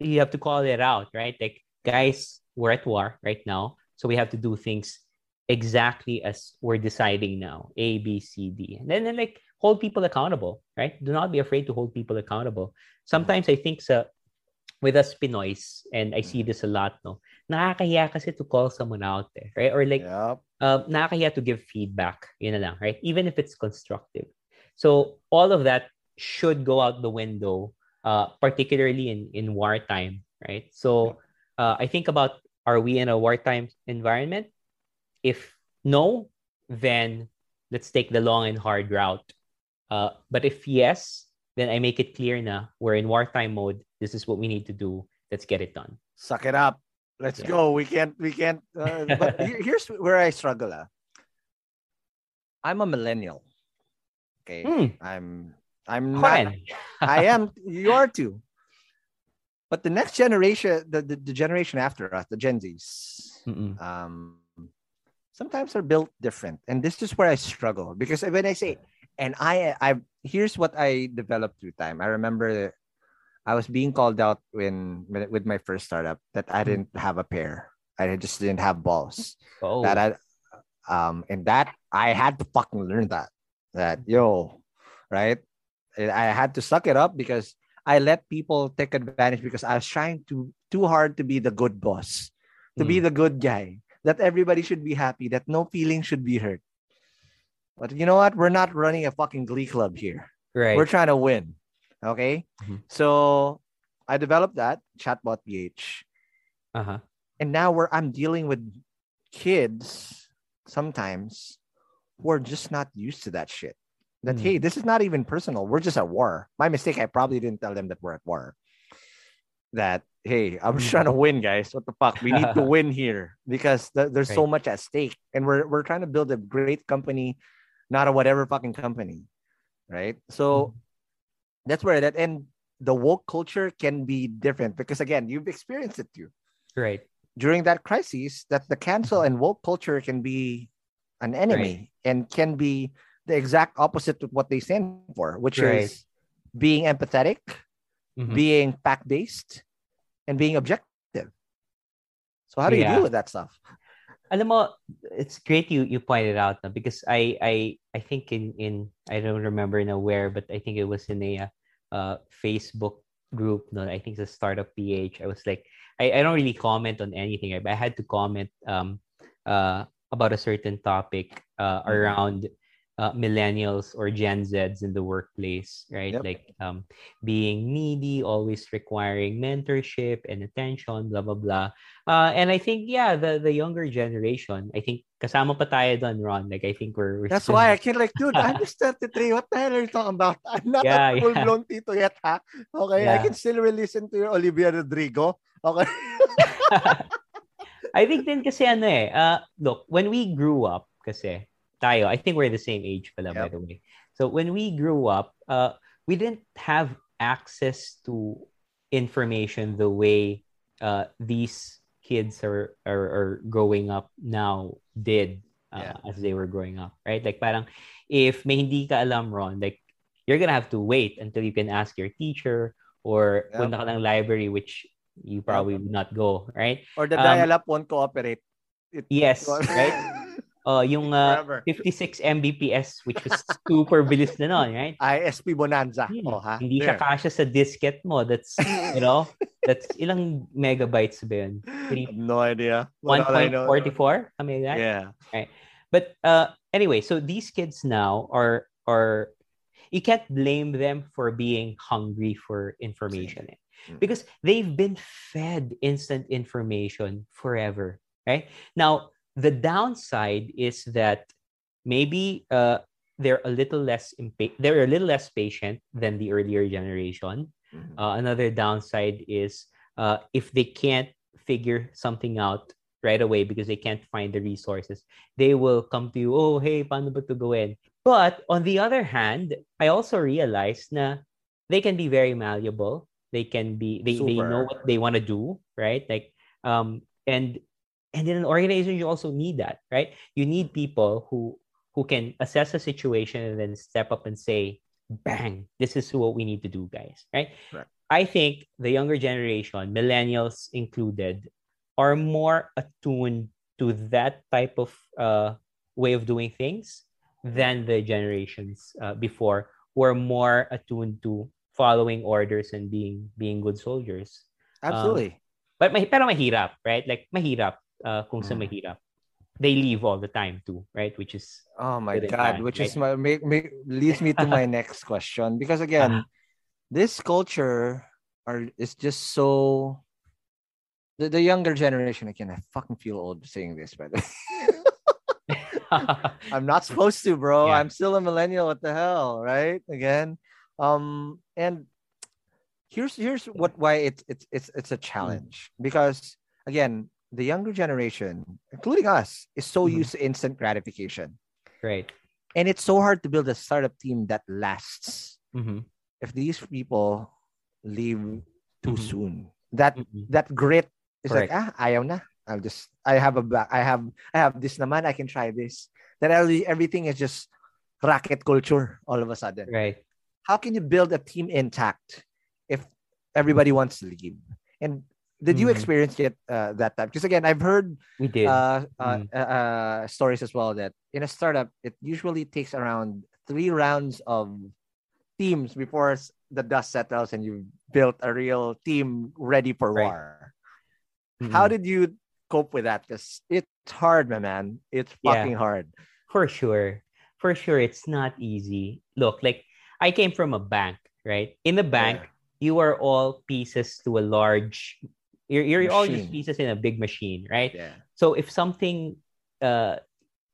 you have to call it out, right? Like, guys, we're at war right now. So we have to do things exactly as we're deciding now A, B, C, D. And then, then like, hold people accountable, right? Do not be afraid to hold people accountable. Sometimes I think so with us Pinoys, and I see mm-hmm. this a lot, no? Nakakahiya kasi to call someone out there, right? Or like, Yep. uh, nakakahiya to give feedback. Yun na lang, right? Even if it's constructive. So all of that should go out the window, uh, particularly in, in wartime, right? So uh, I think about are we in a wartime environment? If no, then let's take the long and hard route. Uh, but if yes, then I make it clear na we're in wartime mode. This is what we need to do. Let's get it done. Suck it up. Let's Yeah. go. We can't. We can't. Uh, but here's where I struggle. Ah. I'm a millennial. Okay. Hmm. I'm. I'm not. I am. You are too. But the next generation, the, the, the generation after us, the Gen Zs, Mm-mm. um, sometimes are built different, and this is where I struggle because when I say, and I, I here's what I developed through time. I remember I was being called out when with my first startup that I didn't have a pair. I just didn't have balls. Oh, That I, um, and that I had to fucking learn that. That yo, right? I had to suck it up because I let people take advantage because I was trying to too hard to be the good boss, to be the good guy. That everybody should be happy. That no feeling should be hurt. But you know what? We're not running a fucking glee club here. right. We're trying to win. Okay. Mhm. So I developed that chatbot PH. uh-huh. And now where I'm dealing with kids sometimes who are just not used to that shit. That Mm. hey, this is not even personal. We're just at war. My mistake. I probably didn't tell them that we're at war. That hey, I'm just trying to win, guys. What the fuck? We need to win here because th- there's so much at stake, and we're we're trying to build a great company, not a whatever fucking company, right? So that's where that and the woke culture can be different because again, you've experienced it too Right. during that crisis that the cancel and woke culture can be an enemy and can be the exact opposite of what they stand for, which Right. is being empathetic, Mhm. being fact based, and being objective. So how do you deal with that stuff? Alam mo, it's great you you pointed out na because I I I think in in I don't remember now where but I think it was in a uh Facebook group no I think it's a startup PH I was like I, I don't really comment on anything but I had to comment um uh about a certain topic uh around uh, millennials or Gen Zs in the workplace, right? Yep. Like um, being needy, always requiring mentorship and attention, blah blah blah. Uh, and I think yeah, the the younger generation, I think kasama pa tayo doon, Ron. Like I think we're, we're That's still- why I can't like, dude, I'm just 33. What the hell are you talking about? I'm not Yeah, a full blown tito yet, ha? Okay, I can still listen to your Olivia Rodrigo. Okay. I think then kasi ano eh, uh, look, when we grew up, kasi tayo, I think we're the same age pala, by the way. So when we grew up, uh, we didn't have access to information the way uh, these kids are, are, are growing up now did uh, as they were growing up, right? Like parang, if may hindi ka alam, Ron, like, you're gonna have to wait until you can ask your teacher or Yep. punta ka ng library, which you probably would not go, right? Or the Um, dial-up won't cooperate. It- Yes, right? Uh, yung uh, 56 Mbps, which is super bilis na nun, right? ISP Bonanza. Hmm, Oh, ha? Hindi siya kasya sa diskette mo. That's, you know, that's ilang megabytes ba yun? Three- No idea. But all I know- 1.44? Something like that? Yeah. But uh, anyway, so these kids now are are you can't blame them for being hungry for information eh. Because they've been fed instant information forever, right? Now the downside is that maybe uh, they're a little less impa- they're a little less patient than the earlier generation. Mhm. Uh, another downside is uh, if they can't figure something out right away because they can't find the resources, they will come to you, oh, hey, paano ba to gawin? But on the other hand, I also realized na they can be very malleable. They can be, they, they know what they want to do, right? Like, um, and and in an organization, you also need that, right? You need people who who can assess a situation and then step up and say, bang, this is what we need to do, guys, right? Correct. I think the younger generation, millennials included, are more attuned to that type of uh, way of doing things than the generations uh, before were more attuned to following orders and being being good soldiers. Absolutely. But may, pero mahirap, right? Like mahirap uh, kung sa Mm. mahirap. They leave all the time too, right? Which is Oh my god, which is my make, make, leads me to my next question because again, this culture are is just so the, the younger generation again. I fucking feel old saying this, way. I'm not supposed to, bro. Yeah. I'm still a millennial. What the hell, right? Again, um, and here's here's what why it's it's it's it's a challenge because again, the younger generation, including us, is so Mhm. used to instant gratification right. and it's so hard to build a startup team that lasts Mhm. if these people leave too Mhm. soon that Mhm. that grit is like Correct. ah ayaw na i'll just i have a i have i have this naman i can try this that every- everything is just racket culture all of a sudden Right. how can you build a team intact if everybody wants to leave and did you Mhm. experience it uh, that time because again i've heard We did. uh, uh, Mm. uh, uh, stories as well that in a startup it usually takes around three rounds of teams before the dust settles and you've built a real team ready for Right. war. How Mhm. did you cope with that? Because it's hard, my man. It's Yeah. fucking hard. For sure. For sure, it's not easy. Look, like I came from a bank, right? In the bank, you are all pieces to a large. You're, you're all just pieces in a big machine, right? Yeah. So if something, uh,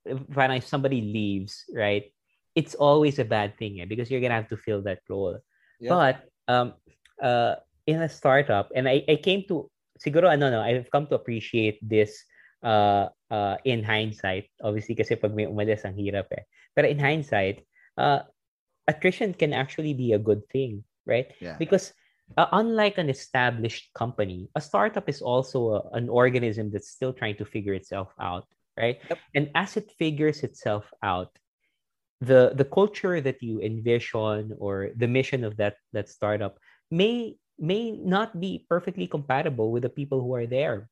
if when I- somebody leaves, right, it's always a bad thing eh, because you're gonna have to fill that role. Yeah. But um, uh, in a startup, and I, I came to siguro ano no, I've come to appreciate this uh, uh, in hindsight. Obviously, kasi pag may umalis, ang hirap eh. Pero in hindsight, uh, attrition can actually be a good thing, right? Yeah. Because uh, unlike an established company, a startup is also a- an organism that's still trying to figure itself out, right? Yep. And as it figures itself out, the the culture that you envision or the mission of that that startup may may not be perfectly compatible with the people who are there.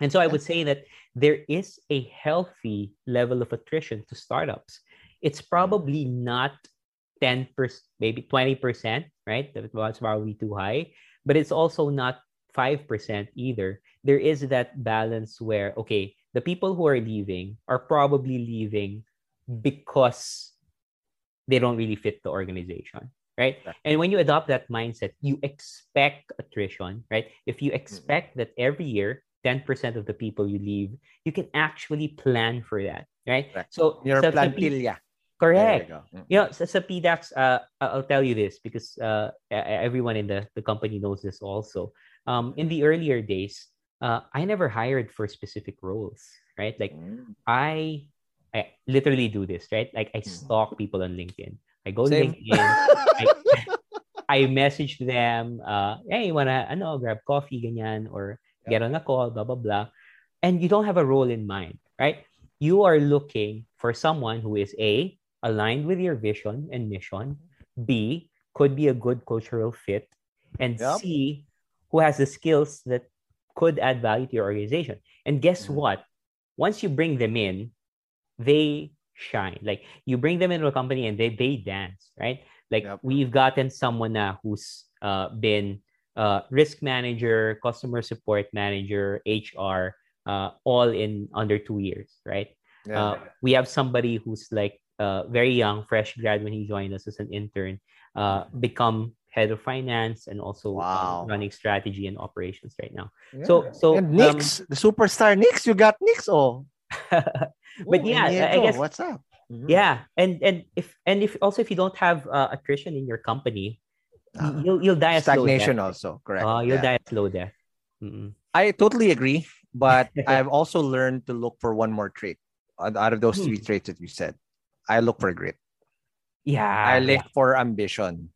And so I would say that there is a healthy level of attrition to startups. It's probably not 10%, maybe 20%, right? That was probably too high, but it's also not 5% either. There is that balance where, okay, the people who are leaving are probably leaving because they don't really fit the organization, right? Right. And when you adopt that mindset, you expect attrition, right? If you mm-hmm. expect that every year, 10% of the people you leave, you can actually plan for that, right? Correct. So, Your sa- sa P- plantilla. Correct. You go. Mm. You know, sa, sa PDAX, uh, I'll tell you this because uh, everyone in the, the company knows this also. Um, in the earlier days, uh, I never hired for specific roles, right? Like Mm. I, I literally do this, right? Like I Mhm. stalk people on LinkedIn. I go to Same. LinkedIn. I, I message them, uh, hey, wanna ano, grab coffee, ganyan, or get on a call, blah, blah, blah. And you don't have a role in mind, right? You are looking for someone who is A, aligned with your vision and mission, B, could be a good cultural fit, and Yep. C, who has the skills that could add value to your organization. And guess Mhm. what? Once you bring them in, they shine. Like you bring them into a company and they they dance, right? Like Yep. we've gotten someone now who's uh, been uh, risk manager, customer support manager, HR, uh, all in under two years, right? Yeah. Uh, we have somebody who's like uh, very young, fresh grad when he joined us as an intern, uh, become head of finance and also uh, Wow. running strategy and operations right now. Yeah. So, so and um, Nix, the superstar Nix, you got Nix. Oh, but Oh, yeah, I- I guess what's up? Mhm. yeah, and and if and if also if you don't have uh, attrition in your company, Uh, you'll you'll die a slow stagnation death. also, correct. Oh, you'll yeah. die a slow death. Mm-mm. I totally agree, but I've also learned to look for one more trait out out of those three traits that you said. I look for grit. Yeah. I look for ambition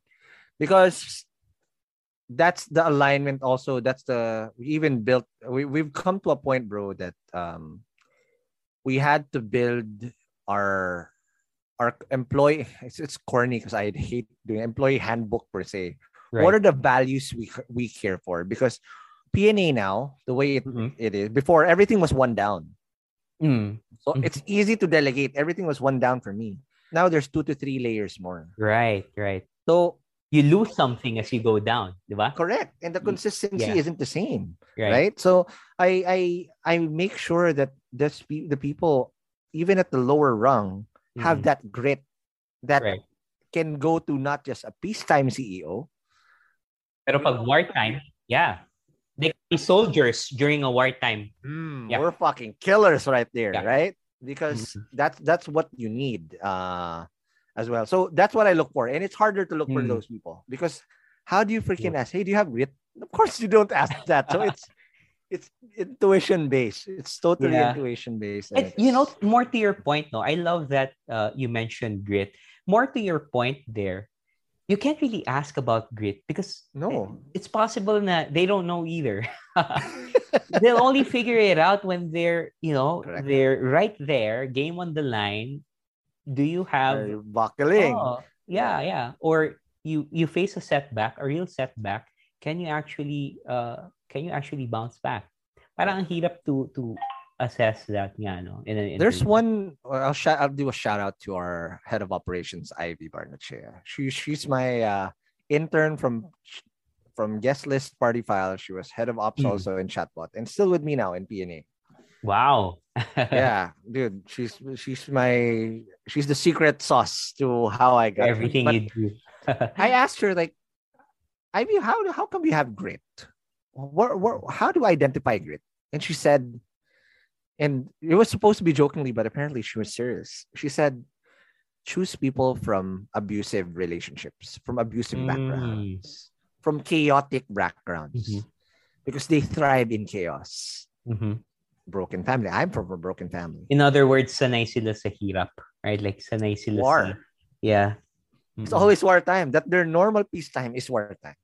because that's the alignment also that's the we even built we, we've come to a point bro that um we had to build our our employee it's, it's corny because i hate doing employee handbook per se Right. what are the values we we care for because pna now the way it, Mhm. it is before everything was one down Mm, so Mhm. it's easy to delegate everything was one down for me now there's two to three layers more right, right. so You lose something as you go down, di ba? correct and the consistency yeah. isn't the same Right. right, so i i i make sure that this pe- the people even at the lower rung have Mhm. that grit that Right. can go to not just a peacetime ceo Pero pag wartime, yeah. They can be soldiers during a wartime. Yeah. we're fucking killers right there Yeah. right because Mhm. that's that's what you need uh as well so that's what i look for and it's harder to look for Mm. those people because how do you freaking ask hey do you have grit of course you don't ask that so it's it's intuition based it's totally Yeah. intuition based And, you know, more to your point, no, I love that uh, you mentioned grit. More to your point there, you can't really ask about grit because no it's possible that they don't know either. They'll only figure it out when they're, you know, Correct. they're right there, game on the line. Do you have Are buckling Oh, yeah, yeah. Or you you face a setback, a real setback. Can you actually uh can you actually bounce back? Parang ang hirap to to assess that nga, no? In an There's one. I'll shout. I'll do a shout out to our head of operations, Ivy Barnachea. She she's my uh, intern from from guest list party file. She was head of ops Mm. also in chatbot, and still with me now in PNA. Wow. yeah, dude, she's she's my she's the secret sauce to how I got Everything you do. I asked her like, Ivy, how how come you have grit? Where, where, how do I identify grit? And she said, and it was supposed to be jokingly, but apparently she was serious. She said, choose people from abusive relationships, from abusive Mm. backgrounds, from chaotic backgrounds, Mhm. because they thrive in chaos. Mhm. Broken family. I'm from a broken family. In other words, sanay sila sa hirap, right? Like sanay sila War. sa Yeah. It's Mm-mm. always wartime. That their normal peacetime is wartime.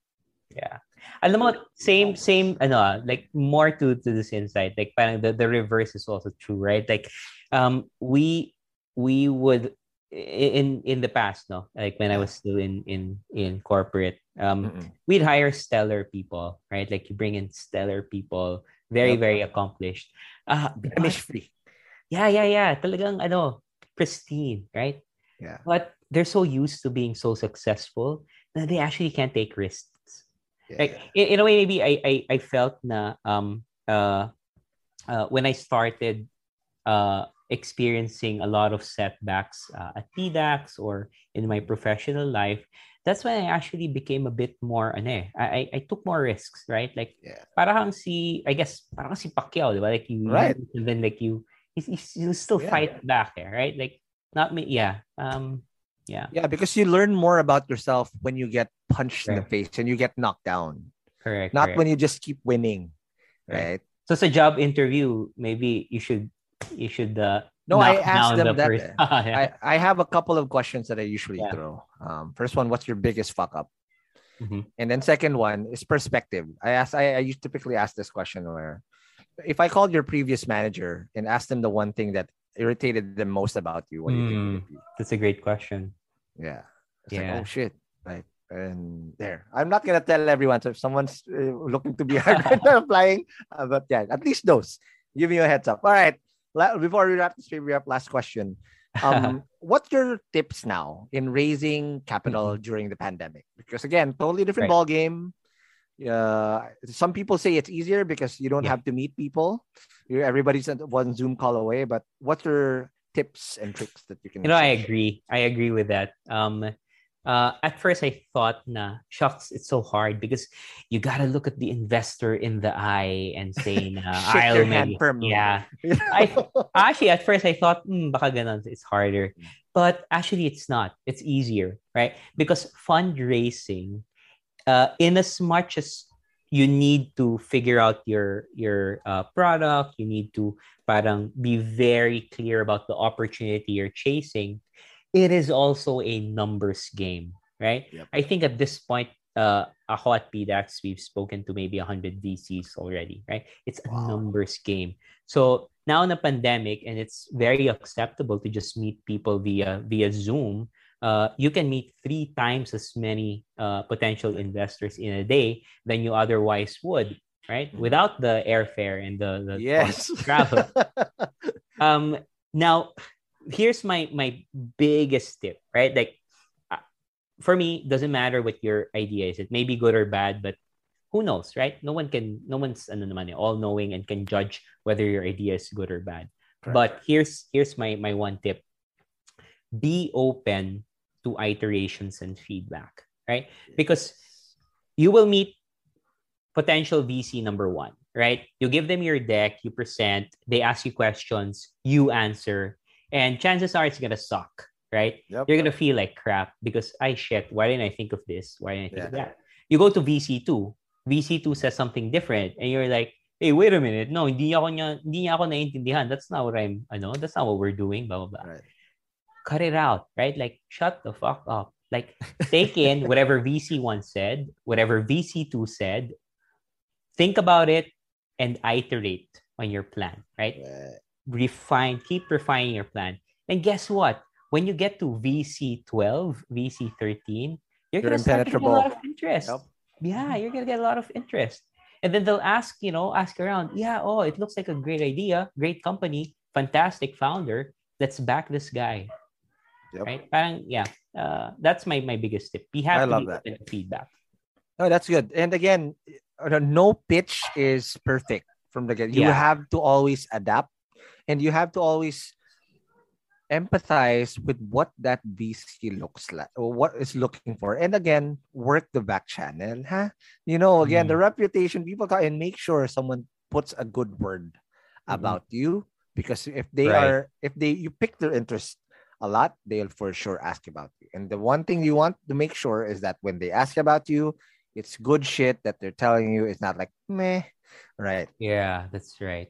Yeah. Alam mo, same, same, ano, ah, like more to, to this insight. Like parang the, the reverse is also true, right? Like, um, we, we would, in, in the past, no, like when I was still in, in, in corporate, um, Mm-mm. we'd hire stellar people, right? Like you bring in stellar people, very, Yep. very accomplished. Uh, Blemish free. yeah, yeah, yeah. Talagang, ano, pristine, right? Yeah. But they're so used to being so successful that they actually can't take risks. Yeah. Like in, in a way, maybe I, I I felt na um uh, uh when I started uh experiencing a lot of setbacks uh, at PDAX or in my professional life, that's when I actually became a bit more ano eh, I, I took more risks, right? Like Yeah. parang si I guess parang si Pacquiao, di ba? Like you Right. and then like you you, you still Yeah. fight back there, right? Like not me, yeah. Um yeah, Yeah, because you learn more about yourself when you get punched in the face and you get knocked down, correct. not correct. when you just keep winning, Right. right? So sa job interview, maybe you should you should uh No, I asked them the that. person. Yeah. I, I have a couple of questions that I usually Yeah. throw. Um, first one, what's your biggest fuck up? Mhm. And then second one is perspective. I ask I, I typically ask this question where if I called your previous manager and asked them the one thing that irritated them most about you, what do you think it would be? That's a great question. Yeah. It's Yeah. like, oh shit. Right. And there. I'm not gonna tell everyone. So if someone's uh, looking to be now, applying, uh, but yeah, at least those. Give me a heads up. All right. La- before we wrap this we wrap last question. Um, what's your tips now in raising capital during the pandemic? Because again, totally different Mm-hmm. Right. ball game. Uh, some people say it's easier because you don't Yeah. have to meet people. You everybody's one Zoom call away. But what's your tips and tricks that you can? You know, I agree. I agree with that. Um uh, at first I thought na shucks it's so hard because you gotta look at the investor in the eye and say na I'll maybe yeah I- actually at first I thought hmm, baka ganun, it's harder but actually it's not it's easier right because fundraising uh, in as much as you need to figure out your your uh, product, you need to parang be very clear about the opportunity you're chasing. It is also a numbers game, right? Yep. I think at this point, uh, ako at PDAX, we've spoken to maybe 100 VCs already, right? It's a Wow. numbers game. So now in a pandemic, and it's very acceptable to just meet people via via Zoom. Uh, you can meet three times as many uh, potential investors in a day than you otherwise would, right? Without the airfare and the, the Yes. travel. um now here's my my biggest tip right? Like uh, for me doesn't matter what your idea is. It may be good or bad but who knows right? No one can no one's ano naman, eh, all knowing and can judge whether your idea is good or bad. But here's here's my my one tip. Be open to iterations and feedback right because you will meet potential VC number one, right? You give them your deck, you present, they ask you questions, you answer, and chances are it's gonna suck, right? Yep. You're gonna feel like crap because I shit, why didn't I think of this? Why didn't I think of Yeah. that? You go to VC2, VC2 says something different, and you're like, hey, wait a minute, no, hindi ako niya, hindi niya ako naiintindihan. That's not what I'm, ano, that's not what we're doing, blah, blah, blah Right. Cut it out, right? Like, shut the fuck up. Like, take in whatever VC1 said, whatever VC2 said, think about it, and iterate on your plan, right? Right. Refine, keep refining your plan. And guess what? When you get to VC12, VC13, you're, You're going to start get a lot of interest. Yep. Yeah, you're going to get a lot of interest. And then they'll ask, you know, ask around, yeah, oh, it looks like a great idea, great company, fantastic founder. Let's back this guy Yep. right? Parang, yeah, uh, that's my my biggest tip. We have I to love be that. feedback. Oh, that's good. And again, uh, no pitch is perfect from the get. You Yeah. have to always adapt, and you have to always empathize with what that VC looks like or what is looking for. And again, work the back channel, huh? You know, again, the reputation people talk and make sure someone puts a good word about you because if they Right. are if they you pick their interest a lot, they'll for sure ask about you. And the one thing you want to make sure is that when they ask about you, it's good shit that they're telling you. It's not like meh, right? Yeah, that's right.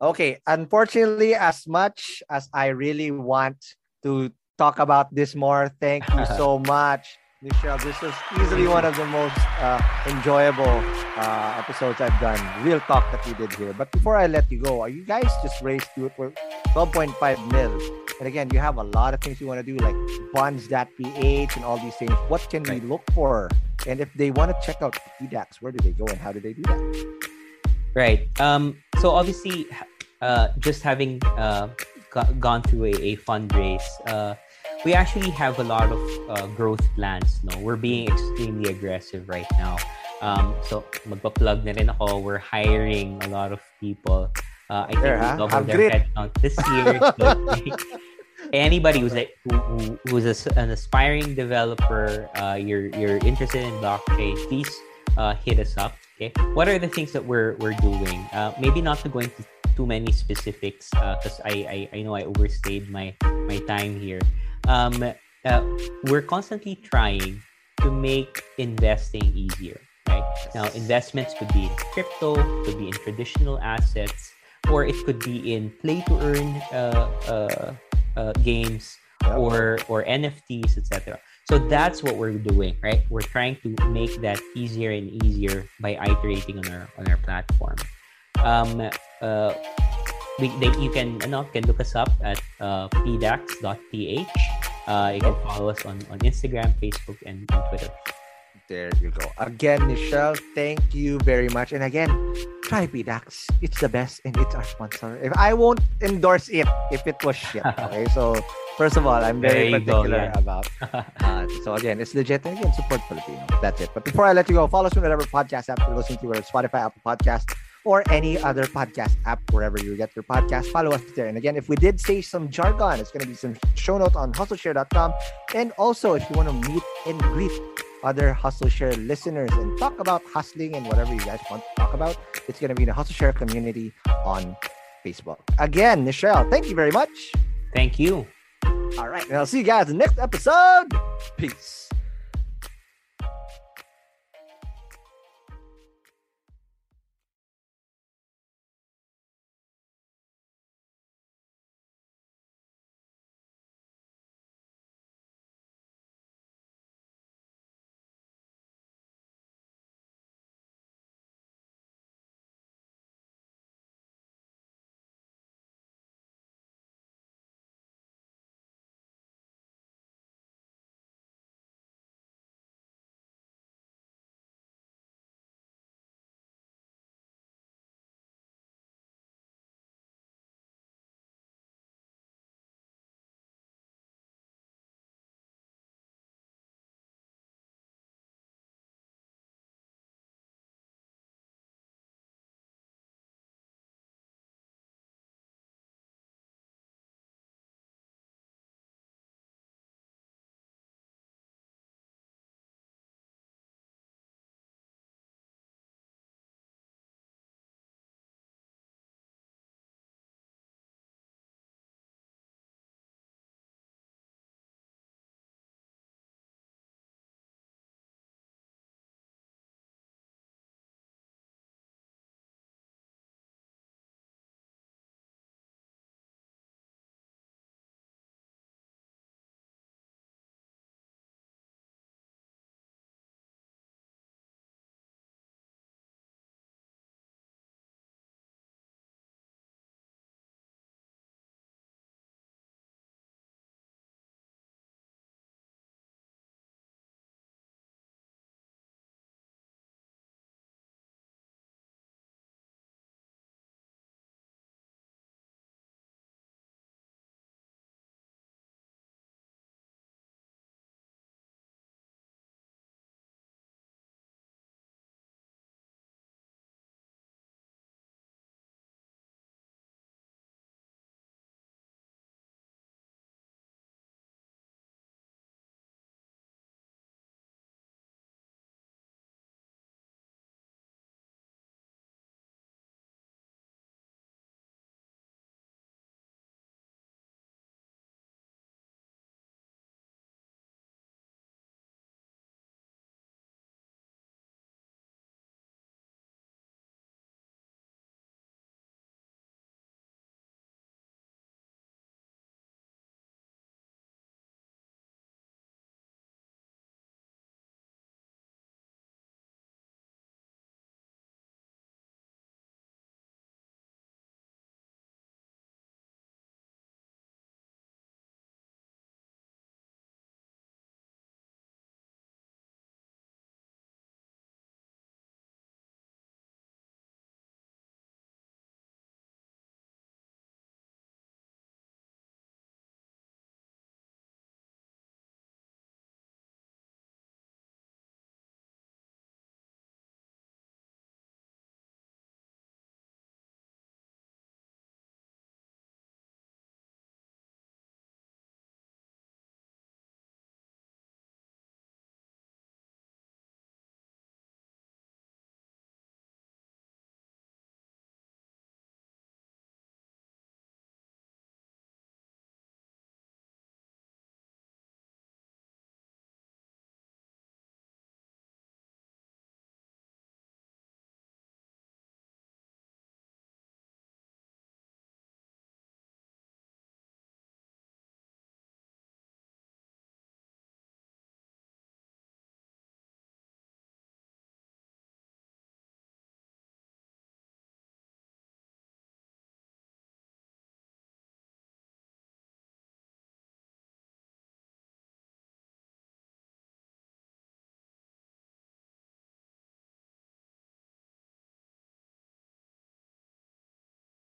Okay, unfortunately, as much as I really want to talk about this more, thank you so much, Nichel. This was easily one of the most uh, enjoyable uh, episodes I've done. Real talk that we did here. But before I let you go, are you guys just raised to it for 12.5 mil? And again, you have a lot of things you want to do, like bonds.ph and all these things. What can we look for? And if they want to check out PDAX, where do they go and how do they do that? Right. Um, so obviously, uh, just having uh, g- gone through a, a fundraise, uh, we actually have a lot of uh, growth plans. No, we're being extremely aggressive right now. Um, so magpa-plug na rin ako. We're hiring a lot of people. Uh, I think There, we huh? doubled Have their headcount this year. So, anybody who's like who, who, who's a an aspiring developer, uh, you're you're interested in blockchain, please uh, hit us up. Okay, what are the things that we're we're doing? Uh, maybe not to go into too many specifics because I, I I know I overstayed my my time here. Um, uh, we're constantly trying to make investing easier. Right now, investments could be in crypto, could be in traditional assets, or it could be in play to earn uh, uh, uh, games or or NFTs, etc. So that's what we're doing, right? We're trying to make that easier and easier by iterating on our on our platform. Um, uh, we, they, you can ano, can look us up at uh, pdax.ph. Uh, you can follow us on, on Instagram, Facebook, and, and Twitter. There you go. Again, Nichel, thank you very much. And again, try PDAX. It's the best and it's our sponsor. If I won't endorse it if it was shit. Okay. So first of all, I'm very you go, particular about uh, so again, it's legit. And again, support Filipino. That's it. But before I let you go, follow us on whatever podcast app you're listening to, whether Spotify, Apple Podcast, or any other podcast app, wherever you get your podcast. Follow us there. And again, if we did say some jargon, it's going to be some show notes on hustleshare.com. And also, if you want to meet and greet other Hustle Share listeners and talk about hustling and whatever you guys want to talk about, it's going to be in the Hustle Share community on Facebook. Again, Nichel, thank you very much. Thank you. All right. And I'll see you guys in the next episode. Peace.